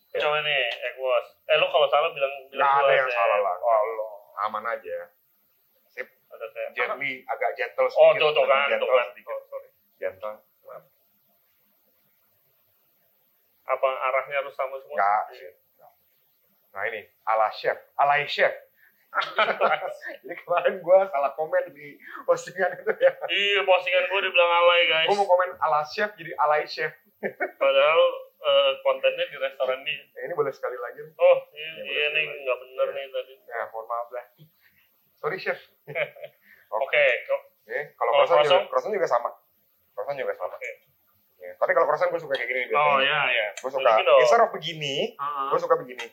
Coba nih, Equos. Eh, lu kalau salah bilang bilang Nggak ada yang salah lah. Oh. Aman aja. Ada kayak. Gently, agak gentle Oh, sedikit. tuh, tuh kan, Gentle tuh kan. Oh, sorry. Gentle. Apa arahnya harus sama semua? Enggak. Nah ini, ala chef, alay chef. [LAUGHS] Jadi kemarin gue salah komen di postingan itu ya. Iya, postingan gue dibilang alay, guys. Gue mau komen ala chef jadi alay chef. Padahal eh, kontennya di restoran dia. Ya, ini boleh sekali lagi. Oh, iya, Ya, iya nih, nggak bener Iya. nih tadi. Ya, mohon maaf lah. Sorry chef. [LAUGHS] Oke, kok. Oke, kalau croissant juga, croissant? juga sama. Croissant juga sama. Oke. Ya, tapi kalau croissant gue suka kayak gini biasanya. Oh, iya, iya. Gue suka, of begini, Ah, gue suka begini.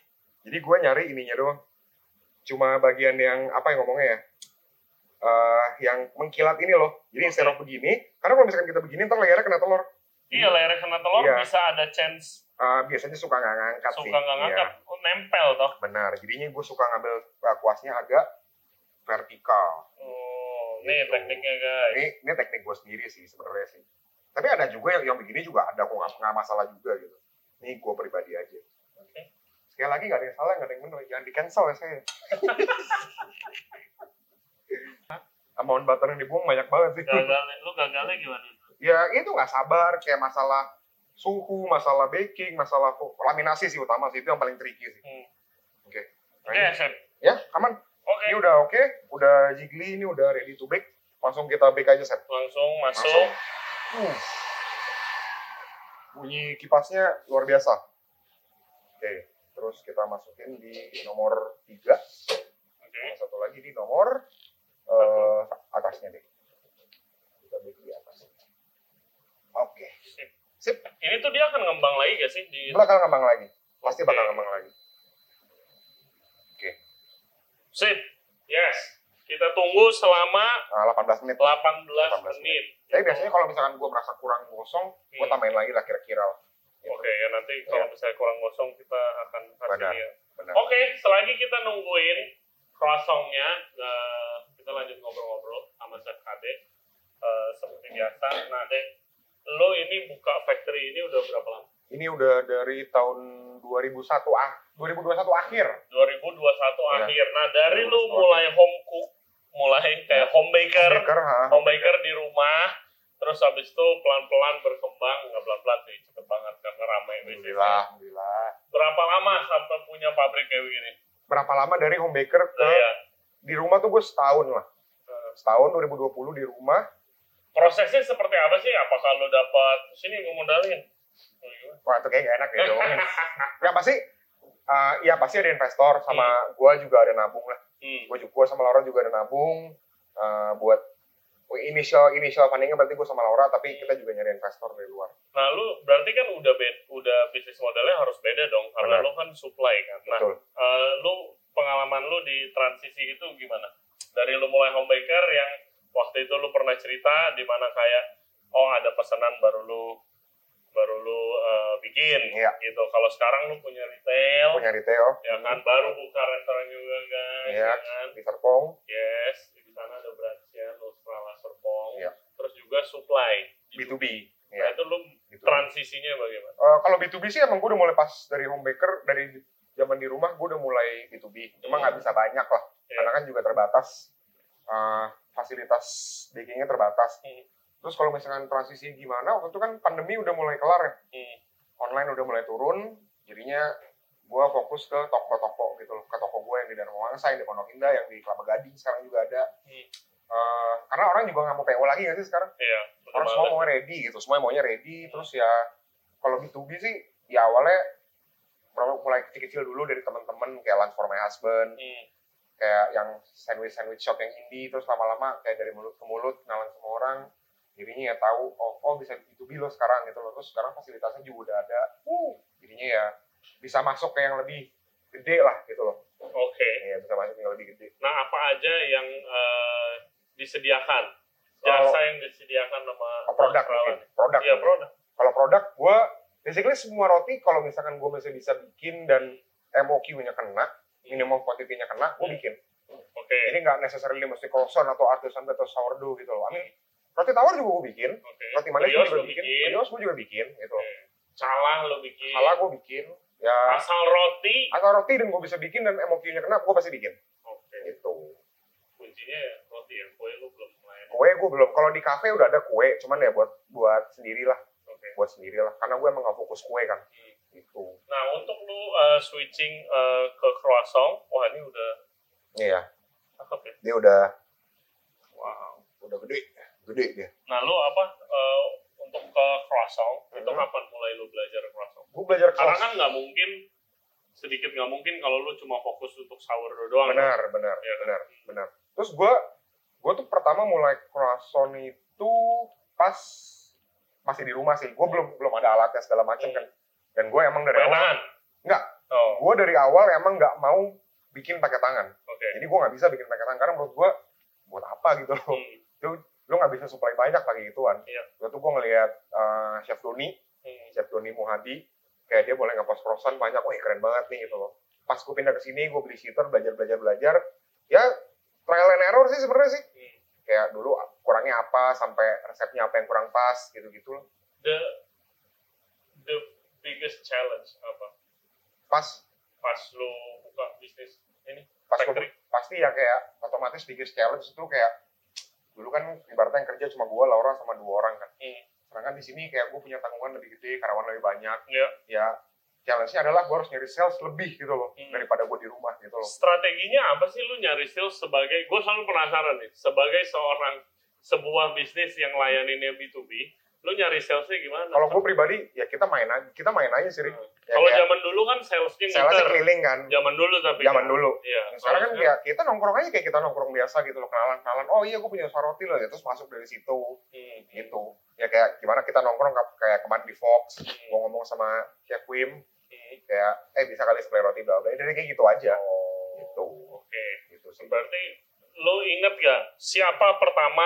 Jadi gue nyari ininya doang. Cuma bagian yang apa yang ngomongnya ya? Eh, yang mengkilat ini loh. Jadi instead of begini, karena kalau misalkan kita begini, ntar layarnya kena telur. Iya, layarnya kena telur Iya. bisa ada chance Eh, biasanya suka nggak ngangkat sih. suka nggak Iya, ngangkat, oh, nempel toh. benar. Jadinya gue suka ngambil uh, kuasnya agak vertikal. Oh, nih Gitu. tekniknya guys. Ini, ini teknik gue sendiri sih sebenarnya sih. Tapi ada juga yang, yang begini juga ada kok nggak masalah juga gitu. Ini gue pribadi aja. Oke. Sekali lagi nggak ada yang salah, nggak ada yang benar. Jangan di cancel ya saya. [LAUGHS] Amount butter yang dibuang banyak banget sih. Gagalnya, lu gagalnya gimana? ya itu nggak sabar kayak masalah suhu, masalah baking, masalah laminasi sih utama sih itu yang paling tricky sih. Hmm. Oke. Nah, Oke, Chef. ya aman. Oke, Ini udah oke, udah jiggly, ini udah ready to bake. Langsung kita bake aja set. langsung masuk. Langsung. Uh. Bunyi kipasnya luar biasa. Oke, terus kita masukin di nomor 3. Oke. Satu lagi di nomor eh, atasnya deh. Kita bake di atas. Oke. Sip. Sip. Ini tuh dia akan ngembang lagi gak sih di Bakal ngembang lagi. Pasti bakal Oke. ngembang lagi. Sip. Yes. Kita tunggu selama Nah, 18 menit. 18, 18 menit. Tapi biasanya kalau misalkan gue merasa kurang gosong, gue Hmm. tambahin lagi lah kira-kira. Gitu. Oke, ya nanti kalau Ya. misalnya kurang gosong kita akan kasih. Benar. Oke, selagi kita nungguin croissantnya, eh, kita lanjut ngobrol-ngobrol sama Chef Kade. Eh, seperti biasa, nah Dek, lo ini buka factory ini udah berapa lama? Ini udah dari tahun 2001 ah 2021 akhir. 2021 Ya. akhir. Nah, dari lu 2021 mulai home cook, mulai kayak home baker, Baker, ha, home baker di rumah, terus habis itu pelan-pelan berkembang, nggak pelan-pelan sih, cepet banget karena ramai. Alhamdulillah, alhamdulillah. Berapa lama sampai punya pabrik kayak begini? Berapa lama dari home baker ke Nah, di rumah tuh gue setahun lah. Eh, Setahun 2020 di rumah. prosesnya seperti apa sih? Apakah lo dapat sini gue modalin? Oh, gimana? Wah itu kayak gak enak ya dong. ya pasti, uh, ya pasti ada investor sama gue juga ada nabung lah. Hmm. Gue juga sama Laura juga ada nabung uh, buat initial initial fundingnya berarti gue sama Laura tapi kita juga nyari investor dari luar. Nah, lu berarti kan udah be- udah bisnis modelnya harus beda dong karena Benar. lu kan supply kan. Nah, Betul. eh, lu pengalaman lu di transisi itu gimana? Dari lu mulai home baker yang waktu itu lu pernah cerita di mana kayak oh ada pesanan baru lu baru lu eh, bikin Iya. gitu. Kalau sekarang lu punya retail Punya retail ya kan baru buka restoran juga guys Iya. ya kan. di Serpong. Yes, di sana ada branchnya Nustrala Serpong. Iya. Terus juga supply. B2B. Nah, Ya, itu lu gitu. transisinya bagaimana? Eh, kalau B2B sih emang gue udah mulai pas dari home baker dari zaman di rumah gue udah mulai B2B. Cuma Hmm. nggak bisa banyak lah. Iya. Karena kan juga terbatas eh, fasilitas bakingnya terbatas. Hmm. Terus kalau misalkan transisi gimana, waktu itu kan pandemi udah mulai kelar ya. Hmm. Online udah mulai turun, jadinya gue fokus ke toko-toko gitu loh. Ke toko gue yang di Dharma Wangsa, yang di Pondok Indah, yang di Kelapa Gading sekarang juga ada. Hmm. eh, karena orang juga nggak mau PO lagi nggak sih sekarang Iya. orang semua mau ready gitu semua maunya ready terus ya kalau B2B sih ya awalnya mulai- mulai kecil-kecil dulu dari teman-teman kayak lunch for my husband Hmm. kayak yang sandwich sandwich shop yang indie terus lama-lama kayak dari mulut ke mulut kenalan semua orang jadinya ya tahu oh oh bisa B2B lo sekarang gitu loh terus sekarang fasilitasnya juga udah ada jadinya ya bisa masuk ke yang lebih gede lah gitu loh Oke. ya bisa masuk ke yang lebih gede Nah, apa aja yang eh, disediakan? Jasa yang disediakan sama oh, produk mungkin produk Iya, produk. kalau produk gue basically semua roti kalau misalkan gue masih bisa bikin dan MOQ-nya kena minimum quantity-nya kena gue Hmm. bikin Oke. jadi nggak necessarily mesti croissant atau artisan atau sourdough gitu loh I mean, roti tawar juga gue bikin Oke. roti manis gue juga bikin brioche gue juga bikin gitu loh Salah lo bikin. salah gue bikin ya Asal roti. atau roti dan gue bisa bikin dan MOQ-nya kena gue pasti bikin Oke. gitu Kuncinya ya roti ya. Kue lo belum melayani. kue gue belum kalau di cafe udah ada kue cuman ya buat buat sendiri lah Oke. buat sendiri lah karena gue emang gak fokus kue kan Hmm. gitu Nah, untuk lu eh, switching eh, ke croissant, wah ini udah iya cakep ya. dia udah Wow. udah gede gede dia Nah, lu apa eh, untuk ke croissant, itu Hmm. kapan mulai lu belajar croissant? gue belajar Karena kelas kan nggak mungkin sedikit nggak mungkin kalau lu cuma fokus untuk sourdough doang. benar benar Iya kan? benar benar terus gue gue tuh pertama mulai croissant itu pas masih di rumah sih gue belum belum ada alatnya segala macam Hmm. kan dan gue emang dari awal Tangan. Enggak. Oh, gue dari awal emang nggak mau bikin pakai tangan oke. jadi gue nggak bisa bikin pakai tangan karena menurut gue buat apa gitu loh Hmm. Lu nggak bisa supply banyak pakai gituan Iya. waktu itu gue ngelihat uh, chef Doni Hmm. chef Doni Muhadi kayak dia boleh ngepost croissant banyak wah keren banget nih gitu loh pas gue pindah ke sini gue beli sitter belajar belajar belajar ya trial and error sih sebenarnya sih Hmm. kayak dulu kurangnya apa sampai resepnya apa yang kurang pas gitu gitu loh The the biggest challenge apa? pas Pas lu buka bisnis ini pas factory. pasti ya kayak otomatis biggest challenge itu kayak dulu kan ibaratnya yang kerja cuma gue Laura sama dua orang kan Hmm. sedangkan di sini kayak gue punya tanggungan lebih gede karyawan lebih banyak Iya. ya challenge-nya adalah gue harus nyari sales lebih gitu loh Hmm. daripada gue di rumah gitu loh Strateginya apa sih lu nyari sales sebagai gue selalu penasaran nih sebagai seorang sebuah bisnis yang layaninnya B2B lu nyari salesnya gimana? kalau gue pribadi ya kita main aja kita main aja sih. Hmm. Ya, Kalau kayak zaman dulu kan salesnya ngiter. keliling kan Zaman dulu tapi zaman dulu Iya. sekarang kan kayak kita nongkrong aja kayak kita nongkrong biasa gitu loh kenalan kenalan oh iya gue punya usaha roti loh ya terus masuk dari situ Hmm. gitu ya kayak gimana kita nongkrong kayak kemarin di Fox Hmm. gue ngomong sama Chef Wim Hmm. kayak eh bisa kali supply roti bla bla dari kayak gitu aja Oh. gitu Oke. gitu sih Berarti lu inget gak siapa pertama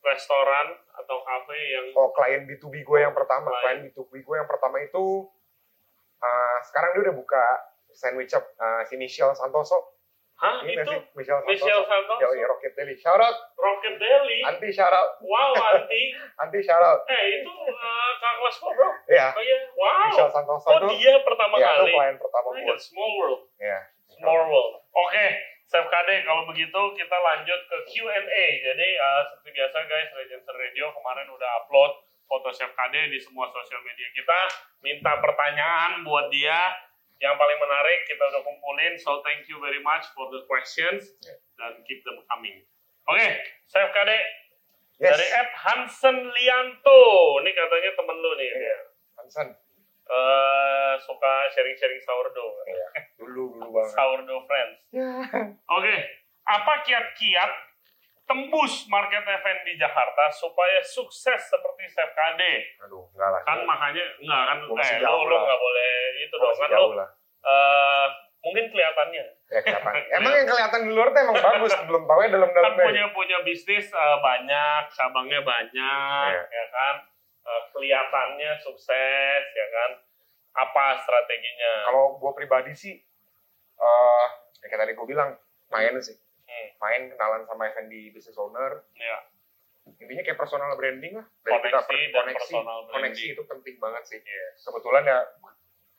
restoran atau kafe yang oh klien B2B gue yang pertama Klien. klien B2B gue yang pertama itu uh, sekarang dia udah buka sandwich shop uh, si Michelle Santoso. Hah ini itu? Michelle Santoso. Michelle Santos Yo, iya, Rocket Deli shout out. Rocket Deli anti shout out. Wow anti. [LAUGHS] Anti shout out. Eh itu uh, kak kelas kok bro? Ya oh iya. Wow. Michelle Santoso oh tuh dia pertama ya itu kali. klien pertama Oh my gue God, small world. Ya small world. Oke Chef KD, kalau begitu kita lanjut ke Q&A. Jadi uh, seperti biasa guys, Regency Radio kemarin udah upload foto Chef KD di semua sosial media kita. Minta pertanyaan buat dia. Yang paling menarik kita udah kumpulin. So thank you very much for the questions dan keep them coming. Oke, Chef KD yes dari Ed Hansen Lianto. Ini katanya temen lu nih. Iya. Hansen Eh, suka sharing-sharing sourdough. Iya. dulu dulu banget Sourdough friends. [LAUGHS] Oke, apa kiat-kiat tembus market event di Jakarta supaya sukses seperti Chef KD? aduh enggak lah Kan makanya enggak kan Gua eh lo lo enggak boleh itu Gua dong kan lo lah eh, mungkin kelihatannya ya kelihatan [LAUGHS] emang yang kelihatan di luar tuh emang bagus belum tahu ya dalam kan dalamnya punya punya bisnis eh, banyak, cabangnya banyak, Iya. ya kan? Eh, kelihatannya sukses, ya kan? Apa strateginya? kalau gue pribadi sih eh ya kayak tadi gue bilang main sih Hmm, main kenalan sama F&B business owner. Ya, intinya kayak personal branding lah. Dari kita koneksi per- dan koneksi. personal koneksi branding. itu penting banget sih. Kebetulan ya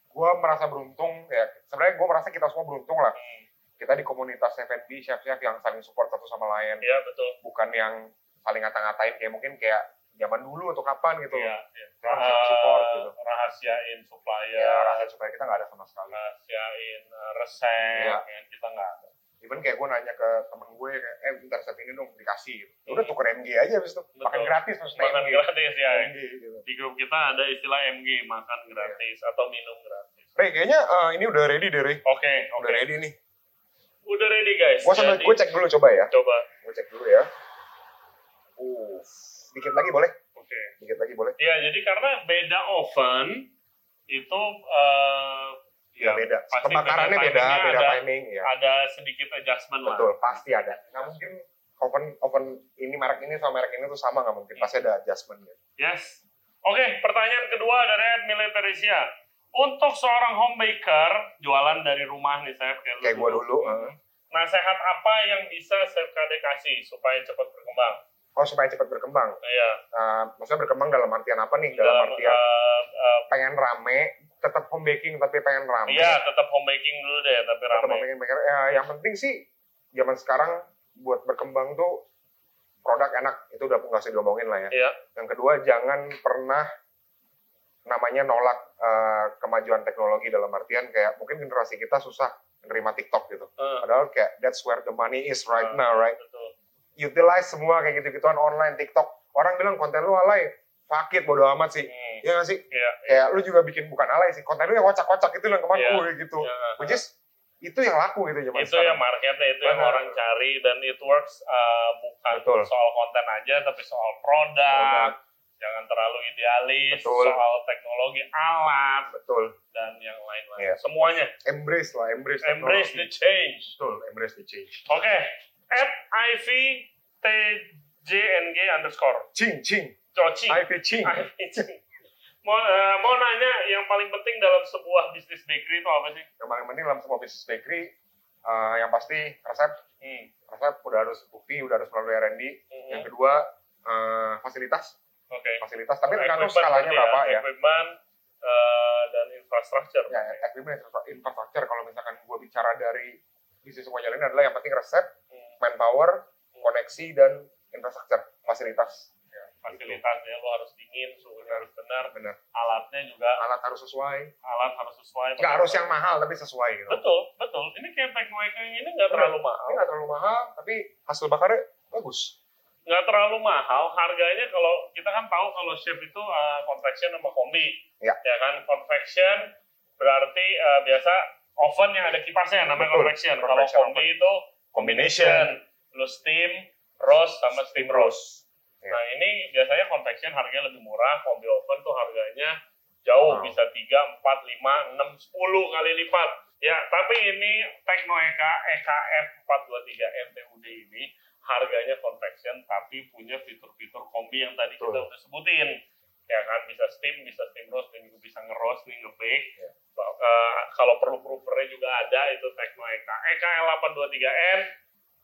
gue merasa beruntung ya. Sebenarnya gue merasa kita semua beruntung lah. Hmm, kita di komunitas F&B chef-chef yang saling support satu sama lain. Ya betul. bukan yang saling ngata-ngatain kayak mungkin kayak zaman dulu atau kapan gitu Iya, iya. Kita harus support Eh, gitu. rahasiain supplier, ya rasa supaya kita nggak ada sama sekali. Rahasiain eh, resep, ya, kita nggak ada. Even kayak gue nanya ke temen gue kayak eh bentar set ini dong dikasih gitu. Udah tuker MG aja abis itu makan Betul. gratis terus Makan MG gratis ya. MG gitu. Di grup kita ada istilah MG, makan gratis atau minum gratis. Ray kayaknya eh, ini udah ready deh Ray Oke, oke. udah ready nih Udah ready guys. gue sambil gue cek dulu coba ya Coba. gue cek dulu ya uh dikit lagi boleh Oke. dikit lagi boleh Ya, jadi karena beda oven itu eh ya, beda pembakarannya beda beda ada, timing ya ada sedikit adjustment lah. betul pasti ada nggak mungkin oven oven ini merek ini sama merek ini tuh sama nggak mungkin pasti ada adjustment ya. Yes. Oke, pertanyaan kedua dari Militerisia. Untuk seorang homemaker, jualan dari rumah nih, saya kayak, kayak gue dulu eh. Nasehat apa yang bisa KD kasih supaya cepat berkembang? oh supaya cepat berkembang Iya. Eh, maksudnya berkembang dalam artian apa nih dalam, Dalam, artian eh, eh, pengen rame tetap home baking tapi pengen rame iya, tetap home baking dulu deh, tapi tetap rame. home baking pengen- ya, yang penting sih zaman sekarang buat berkembang tuh produk enak itu udah nggak usah diomongin lah ya Iya. yang kedua jangan pernah namanya nolak eh, kemajuan teknologi dalam artian kayak mungkin generasi kita susah menerima TikTok gitu Eh, padahal kayak that's where the money is right Ah. now right betul. utilize semua kayak gitu-gituan online TikTok orang bilang konten lu alay fuck it bodo amat sih Hmm, ya nggak sih Iya. kayak lu juga bikin bukan alay sih konten lu yang kocak-kocak itu yang kemarin Iya. gue gitu iya. which is itu yang laku gitu zaman itu yang sekarang marketnya itu yang Benar. orang cari dan it works uh, bukan Betul. soal konten aja tapi soal produk, jangan terlalu idealis Betul. soal teknologi alat betul dan yang lain-lain Iya. semuanya embrace lah embrace embrace the teknologi. change betul embrace the change oke at ivtjng underscore cing cing cocing IP cing [LAUGHS] mau eh, mau nanya yang paling penting dalam sebuah bisnis bakery itu apa sih? Yang paling penting dalam semua bisnis bakery eh, yang pasti resep. Hmm. resep udah harus bukti udah harus melalui R&D Hmm. yang kedua eh, fasilitas. Oke. Fasilitas tapi tergantung skalanya berarti berapa ya. equipment eh, dan infrastructure ya equipment infrastructure. Kalau misalkan gue bicara dari bisnis semua jalan adalah yang penting resep Hmm. manpower koneksi dan infrastruktur fasilitas. Ya, fasilitasnya lo harus dingin suhunya harus benar benar. Alatnya juga alat harus sesuai. Alat harus sesuai. Nggak harus yang mahal tapi sesuai gitu. Betul betul. Ini kayak yang ini nggak terlalu mahal. Ini nggak terlalu mahal tapi hasil bakarnya bagus. Nggak terlalu mahal. Harganya kalau kita kan tahu kalau chef itu uh, convection sama kombi. Ya. kan? Convection berarti uh, biasa oven yang ada kipasnya namanya Betul. convection kalau kombi itu combination. lu steam roast sama steam roast Ya. nah ini biasanya convection harganya lebih murah kombi oven tuh harganya jauh Wow. bisa 3, 4, 5, 6, 10 kali lipat ya tapi ini Tekno EK EKF 423 MTUD ini harganya convection tapi punya fitur-fitur kombi yang tadi kita Betul. udah sebutin ya kan bisa steam bisa steam roast dan juga bisa nge-roast nih nge-bake Ya. Eh, kalau perlu provernya juga ada itu Tekno EK EKL 823N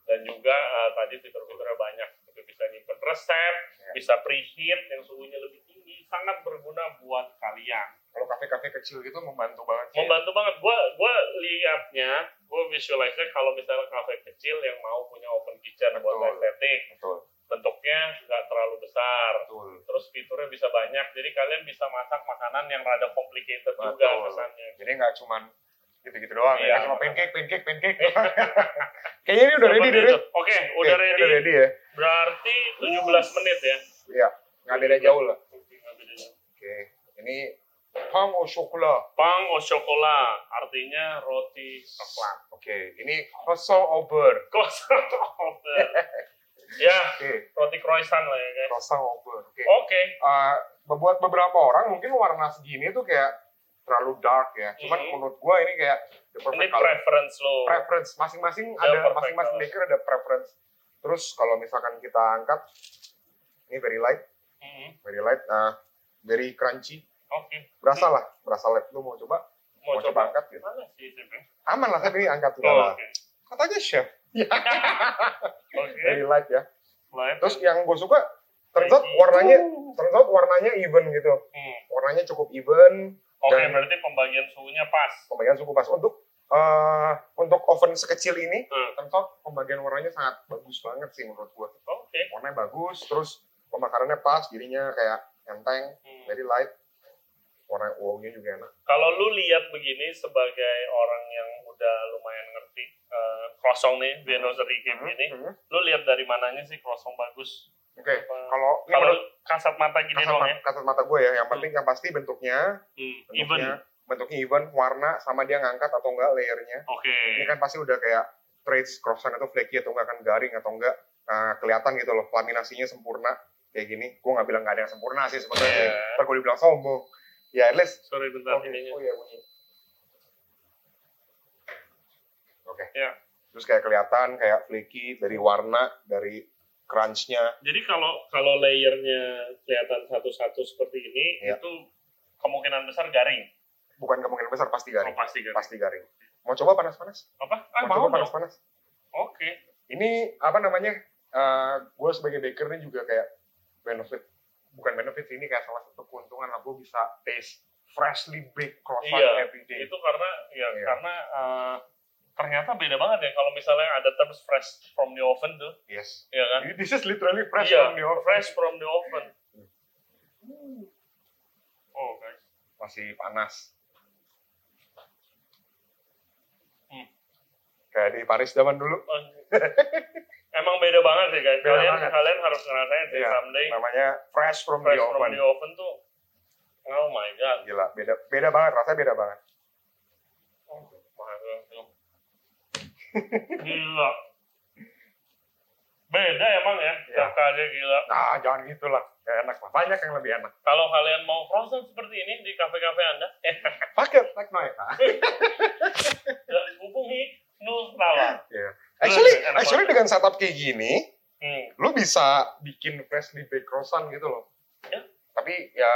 dan juga eh, tadi fitur-fiturnya banyak bisa nyimpen resep Ya. bisa preheat yang suhunya lebih tinggi sangat berguna buat kalian. Kalau kafe-kafe kecil gitu membantu banget sih membantu banget. Gua gua liatnya gua visualize kalau misalnya kafe kecil yang mau punya open kitchen buat Betul. estetik betul. bentuknya nggak terlalu besar. Betul. Terus fiturnya bisa banyak. Jadi kalian bisa masak makanan yang rada complicated juga Betul. kesannya. Jadi nggak cuman gitu-gitu doang. Iya. ya cuma pancake pancake pancake. [LAUGHS] Kayaknya ini udah ready deh oke udah ready. udah ready ya. Berarti 17 menit ya. Iya nggak beda jauh lah. Oke ini pang au chocolat. Pang au chocolat artinya roti coklat. oke ini croissant au beurre. Croissant [LAUGHS] ya, oke. roti croissant lah ya guys. croissant au beurre oke. Oke. Eh, buat beberapa orang mungkin warna segini tuh kayak terlalu dark ya cuman Mhm. menurut gua ini kayak the Ini perfect color preference lo. preference masing-masing Ya, ada masing-masing maker ada preference terus kalau misalkan kita angkat ini very light Mhm. very light uh, very crunchy Oke. berasa lah berasa light lu mau coba Mau Mau coba coba angkat gitu. Mana sih chefnya? aman lah tapi ini angkat sudah Oh, lah Oke. katanya chef [LAUGHS] Oke. very light ya Light. terus yang gue suka out warnanya out warnanya even gitu Hmm. warnanya cukup even Oke, Dan- berarti pembagian suhunya pas. pembagian suku pas untuk eh, untuk oven sekecil ini Hmm. out pembagian warnanya sangat bagus banget sih menurut gue Oke. warnanya bagus terus pembakarannya pas jadinya kayak enteng Hmm. very light warna wow-nya juga enak. Kalau lu lihat begini sebagai orang yang udah lumayan ngerti eh, croissant nih, Viennoserie kayak Hmm, begini, hmm. lu lihat dari mananya sih croissant bagus? Oke, Apa- kalau Kalau kasat mata gini kasat, doang ya? kasat mata gue ya, yang penting yang pasti bentuknya, Hmm, bentuknya, even. bentuknya even, warna sama dia ngangkat atau enggak layernya. Oke. Ini kan pasti udah kayak traits croissant itu flaky atau enggak kan garing atau enggak eh, kelihatan gitu loh, laminasinya sempurna kayak gini. Gue nggak bilang nggak ada yang sempurna sih sebenarnya. Iya. sih. Ntar gue dibilang sombong. Ya, at least Sorry bentar Oke, ininya. oh iya bunyi. Oke. Ya. Terus kayak kelihatan kayak flaky dari warna, dari crunch-nya. Jadi kalau kalau layernya kelihatan satu-satu seperti ini, Iya. itu kemungkinan besar garing. Bukan kemungkinan besar pasti Oh, garing. pasti garing. Pasti garing. Mau coba panas-panas? Apa? Ah, Mau mau coba panas-panas? Oke. Ini apa namanya? gue sebagai baker ini juga kayak benefit. Bukan benefit ini kayak salah satu keuntungan lah. Gue bisa taste freshly baked croissant Iya, every day. Itu karena ya Iya. karena eh, ternyata beda banget ya kalau misalnya ada terms fresh from the oven tuh, Yes. ya kan? This is literally fresh iya, from the oven. fresh from the oven. Oh, guys. Masih panas. Hmm. Kayak di Paris zaman dulu. [LAUGHS] Emang beda banget sih guys. Beda Kalian banget. kalian harus ngerasain sih Iya, someday namanya fresh from fresh the from oven. the oven tuh. Oh my god. Gila, beda beda banget, rasanya beda banget. Oh my god. Gila. Beda emang ya, tiap kali gila. Nah, jangan gitulah. Gak enak lah. Banyak yang lebih enak. Kalau kalian mau croissant seperti ini di kafe-kafe Anda, [LAUGHS] [LAUGHS] Pakai Teknoeka. ya, hubungi Nusrala. Iya. Actually, Enak actually dengan setup kayak gini, Hmm. lu bisa bikin freshly baked croissant gitu loh. Ya. Tapi ya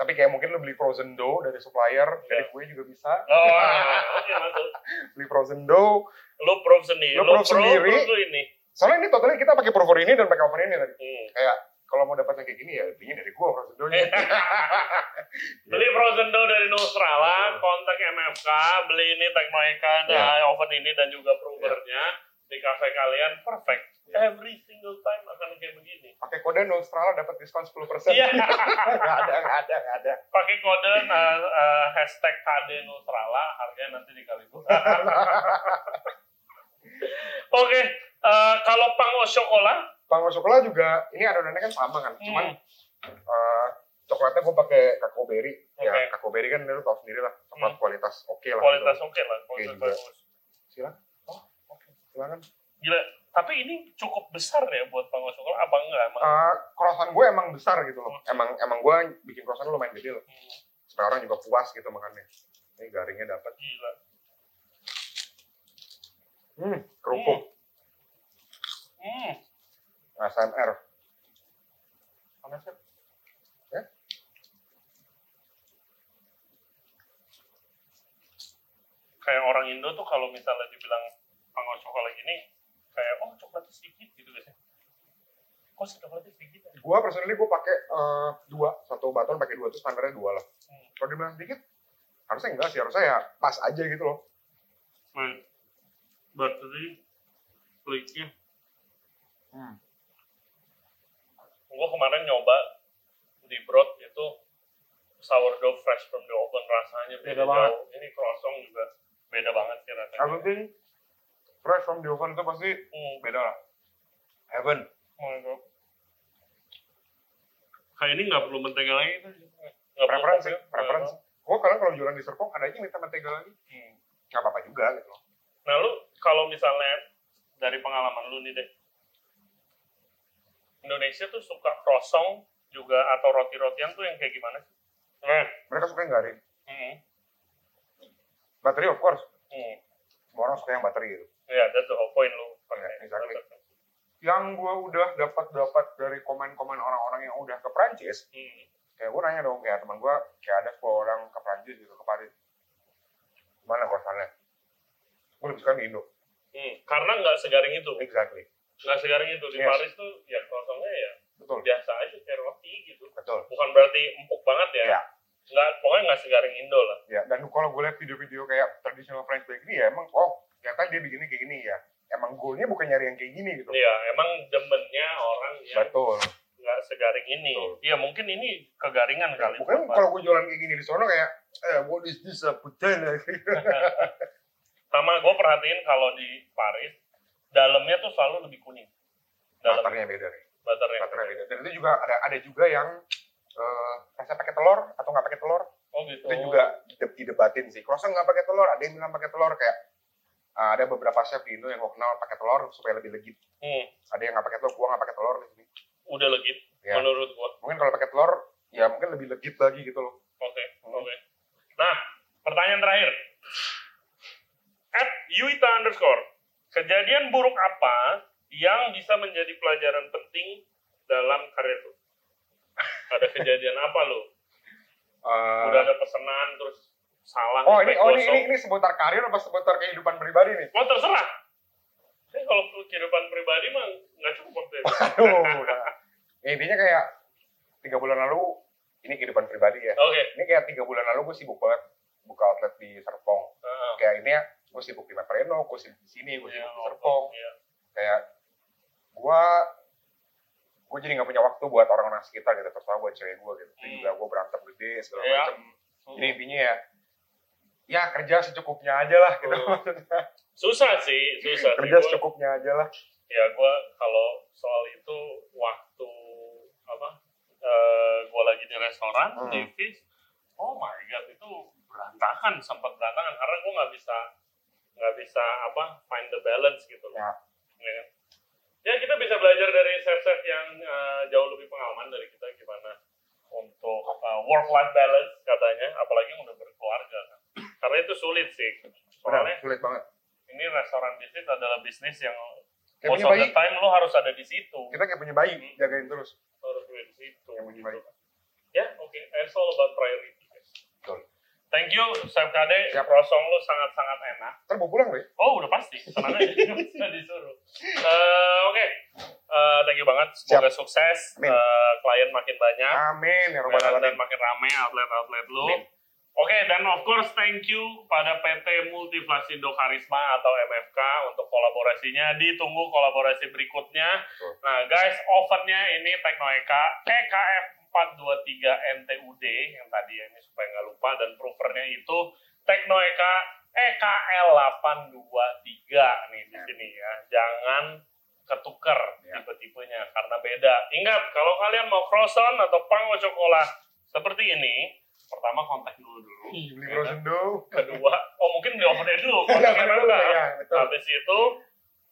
tapi kayak mungkin lu beli frozen dough dari supplier, Ya. dari kue juga bisa. Oh, [LAUGHS] oke masuk. Beli frozen dough. Lu proof sendiri. Lu Lu proof pro, sendiri. ini. Soalnya ini totalnya kita pakai prover ini dan pakai oven ini tadi. Hmm. Kayak kalau mau dapat yang kayak gini ya belinya dari gua frozen dough-nya. [LAUGHS] Beli frozen dough dari Nusrala, kontak MFK, beli ini Teknoeka, Iya. oven ini dan juga provernya di kafe kalian perfect. Iya. Every single time akan kayak begini. pakai kode Nostrala dapat diskon 10%. Iya. [LAUGHS] Nggak ada, nggak ada, nggak ada. Pakai kode uh, uh, hashtag KD Nusrala, harganya nanti dikali dua. [LAUGHS] Oke, uh, kalau Pang Oshokola, Pangos coklat juga ini adonannya kan sama kan, cuman eh, coklatnya gue pakai kakao berry. Ya Oke. kakao berry kan lu tau sendiri lah, coklat Hmm. kualitas oke lah. kualitas gitu. oke lah, kualitas juga. bagus. Silakan. Silakan. Gila, tapi ini cukup besar ya buat Pang Oshokola, apa enggak emang? Eh, croissant gue emang besar gitu loh. Emang emang gue bikin croissant lumayan gede loh. Hmm, Supaya orang juga puas gitu makannya. Ini garingnya dapat. Gila. Hmm, kerupuk. Hmm. ASMR. Panas kan? Ya. Kayak orang Indo tuh kalau misalnya dibilang panggung coklat gini, kayak oh coklatnya sedikit gitu guys. Kok sih coklatnya sedikit? ya? Gue personally gue pakai eh, dua, satu baton pakai dua itu standarnya dua lah. Hmm. Kalau dibilang sedikit, harusnya enggak sih, harusnya ya pas aja gitu loh. Nah, berarti kliknya. Hmm. Gue kemarin nyoba di Broad itu sourdough fresh from the oven rasanya beda, Beda banget. jauh. Ini croissant juga beda banget sih rasanya. Yang penting fresh from the oven itu pasti Hmm. beda lah. Heaven. Oh. Kayak ini nggak perlu mentega lagi perlu Preferensi, preferensi. Gue kadang kalau jualan di Serpong ada aja minta mentega lagi. Hmm. Nggak apa-apa juga gitu. Nah lu kalau misalnya dari pengalaman lu nih deh, Indonesia tuh suka croissant juga atau roti-rotian tuh yang kayak gimana sih? Nah, Mereka suka yang garing. hmm, Bateri of course. hmm. Semua orang suka yang bateri gitu. Ya, that's the whole point lu pakai. Yeah, exactly. Yang gue udah dapat-dapat dari komen-komen orang-orang yang udah ke Prancis, Hmm. kayak gue nanya dong kayak teman gue kayak ada 10 orang ke Prancis gitu ke Paris. Mana croissantnya? Gue lebih suka di Indo. Hmm. Karena nggak segaring itu, Exactly. nggak segaring itu di Yes. Paris tuh ya croissantnya ya Betul. biasa aja kayak roti gitu. Betul. Bukan berarti empuk banget ya. Iya. Nggak, pokoknya nggak segaring Indo lah. Ya, dan kalau gue lihat video-video kayak traditional French bakery ya emang oh ternyata dia begini kayak gini ya. Emang goalnya bukan nyari yang kayak gini gitu. Iya, emang demennya orang yang Betul. nggak segaring ini. Iya mungkin ini kegaringan kali. Bukan kalau gue jualan kayak gini di sono kayak, eh, what is this a putain? [LAUGHS] Sama gue perhatiin kalau di Paris, dalamnya tuh selalu lebih kuning. Dalam Butternya beda nih. butternya. Butternya beda. Dan itu juga ada ada juga yang eh rasa pakai telur atau nggak pakai telur. Oh gitu. Itu juga dide- didebatin sih. Croissant nggak pakai telur, ada yang bilang pakai telur kayak eh, ada beberapa chef di Indo yang gue kenal pakai telur supaya lebih legit. Hmm, Ada yang nggak pakai telur, gua nggak pakai telur di sini. udah legit Ya. menurut gue. Mungkin kalau pakai telur, ya mungkin lebih legit lagi gitu loh. Oke, Hmm. oke. Nah, pertanyaan terakhir. At Yuita underscore, kejadian buruk apa yang bisa menjadi pelajaran penting dalam karir lu? Ada kejadian apa lu? Eh, [LAUGHS] Udah ada pesanan terus salah. oh ini oh ini, ini ini seputar karir apa seputar kehidupan pribadi nih? Oh terserah. Ini kalau kehidupan pribadi mah nggak cukup waktu itu. Aduh, nah. Ya, intinya kayak tiga bulan lalu ini kehidupan pribadi ya. Oke. Ini kayak tiga bulan lalu gue sibuk banget buka outlet di Serpong. Heeh. Kayak ini ya, gue sibuk di Mapreno, gue sibuk di sini, gue Iya, sibuk di oh, Serpong. iya. Kayak gue gue jadi nggak punya waktu buat orang-orang sekitar gitu, terutama buat cewek gue gitu. Hmm. juga gue berantem gede segala Iya. macem. Jadi intinya ya, ya kerja secukupnya aja lah gitu. Hmm. [LAUGHS] Susah sih, susah sih. kerja Gua- secukupnya aja lah. ya gue kalau soal itu waktu apa eh gue lagi di restoran Hmm. di Fis oh my god itu berantakan sempat berantakan karena gue nggak bisa nggak bisa apa find the balance gitu loh Ya. ya, kan? ya kita bisa belajar dari chef-chef yang eh, jauh lebih pengalaman dari kita gimana untuk work life balance katanya apalagi yang udah berkeluarga kan karena itu sulit sih soalnya Benar, sulit banget. ini restoran bisnis adalah bisnis yang Kayak most punya of bayi, the time lo harus ada di situ kita kayak punya bayi, Hmm. jagain terus. Lo harus ada di situ Yang punya gitu. bayi. ya oke it's all about priority guys Betul. thank you Chef Kade Siap. rosong lo sangat-sangat enak Ntar mau pulang deh. oh udah pasti tenang aja [LAUGHS] bisa disuruh Eh, oke Eh, thank you banget semoga sukses Amin. Eh, klien makin banyak Amin ya dan makin rame outlet-outlet lu. Amin. Oke, dan of course thank you pada PT Multiflasindo Karisma atau MFK untuk kolaborasinya. Ditunggu kolaborasi berikutnya. Betul. Nah, guys, ovennya ini Teknoeka EKF 423 NTUD yang tadi ya, ini supaya nggak lupa dan provernya itu Teknoeka EKL 823 nih di Ya. sini ya. Jangan ketuker Ya. tipe-tipenya karena beda. Ingat, kalau kalian mau croissant atau panggo cokola seperti ini, pertama kontak dulu dulu. Beli Ya frozen dough. Kedua, oh mungkin di ovennya dulu. Ya, kontaknya dulu. ya, betul. Habis itu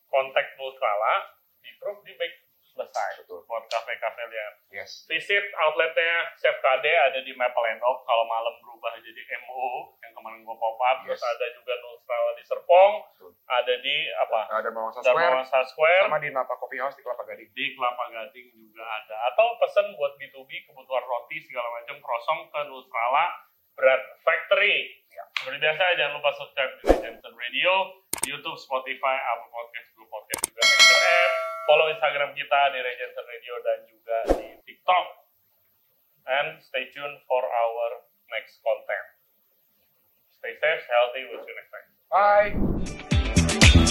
kontak Nutrala, di di bag selesai Betul. buat kafe-kafe lihat. Yes. Visit outletnya Chef KD ada di Maple Endok. Kalau malam berubah jadi MO yang kemarin gua pop up. Terus Yes. ada juga Nutrala di Serpong. Betul. Ada di apa? Ada Mawasa Square Square. sama di Napa Coffee House di Kelapa Gading. di Kelapa Gading juga ada. Atau pesen buat B2B kebutuhan roti segala macam croissant ke Nutrala Bread Factory. Ya. Seperti biasa jangan lupa subscribe di Jensen Radio, di YouTube, Spotify, Apple Podcast, Google Podcast juga Anchor App. Follow Instagram kita di Regensen Radio dan juga di TikTok. And stay tuned for our next content. Stay safe, healthy, we'll see you next time. Bye.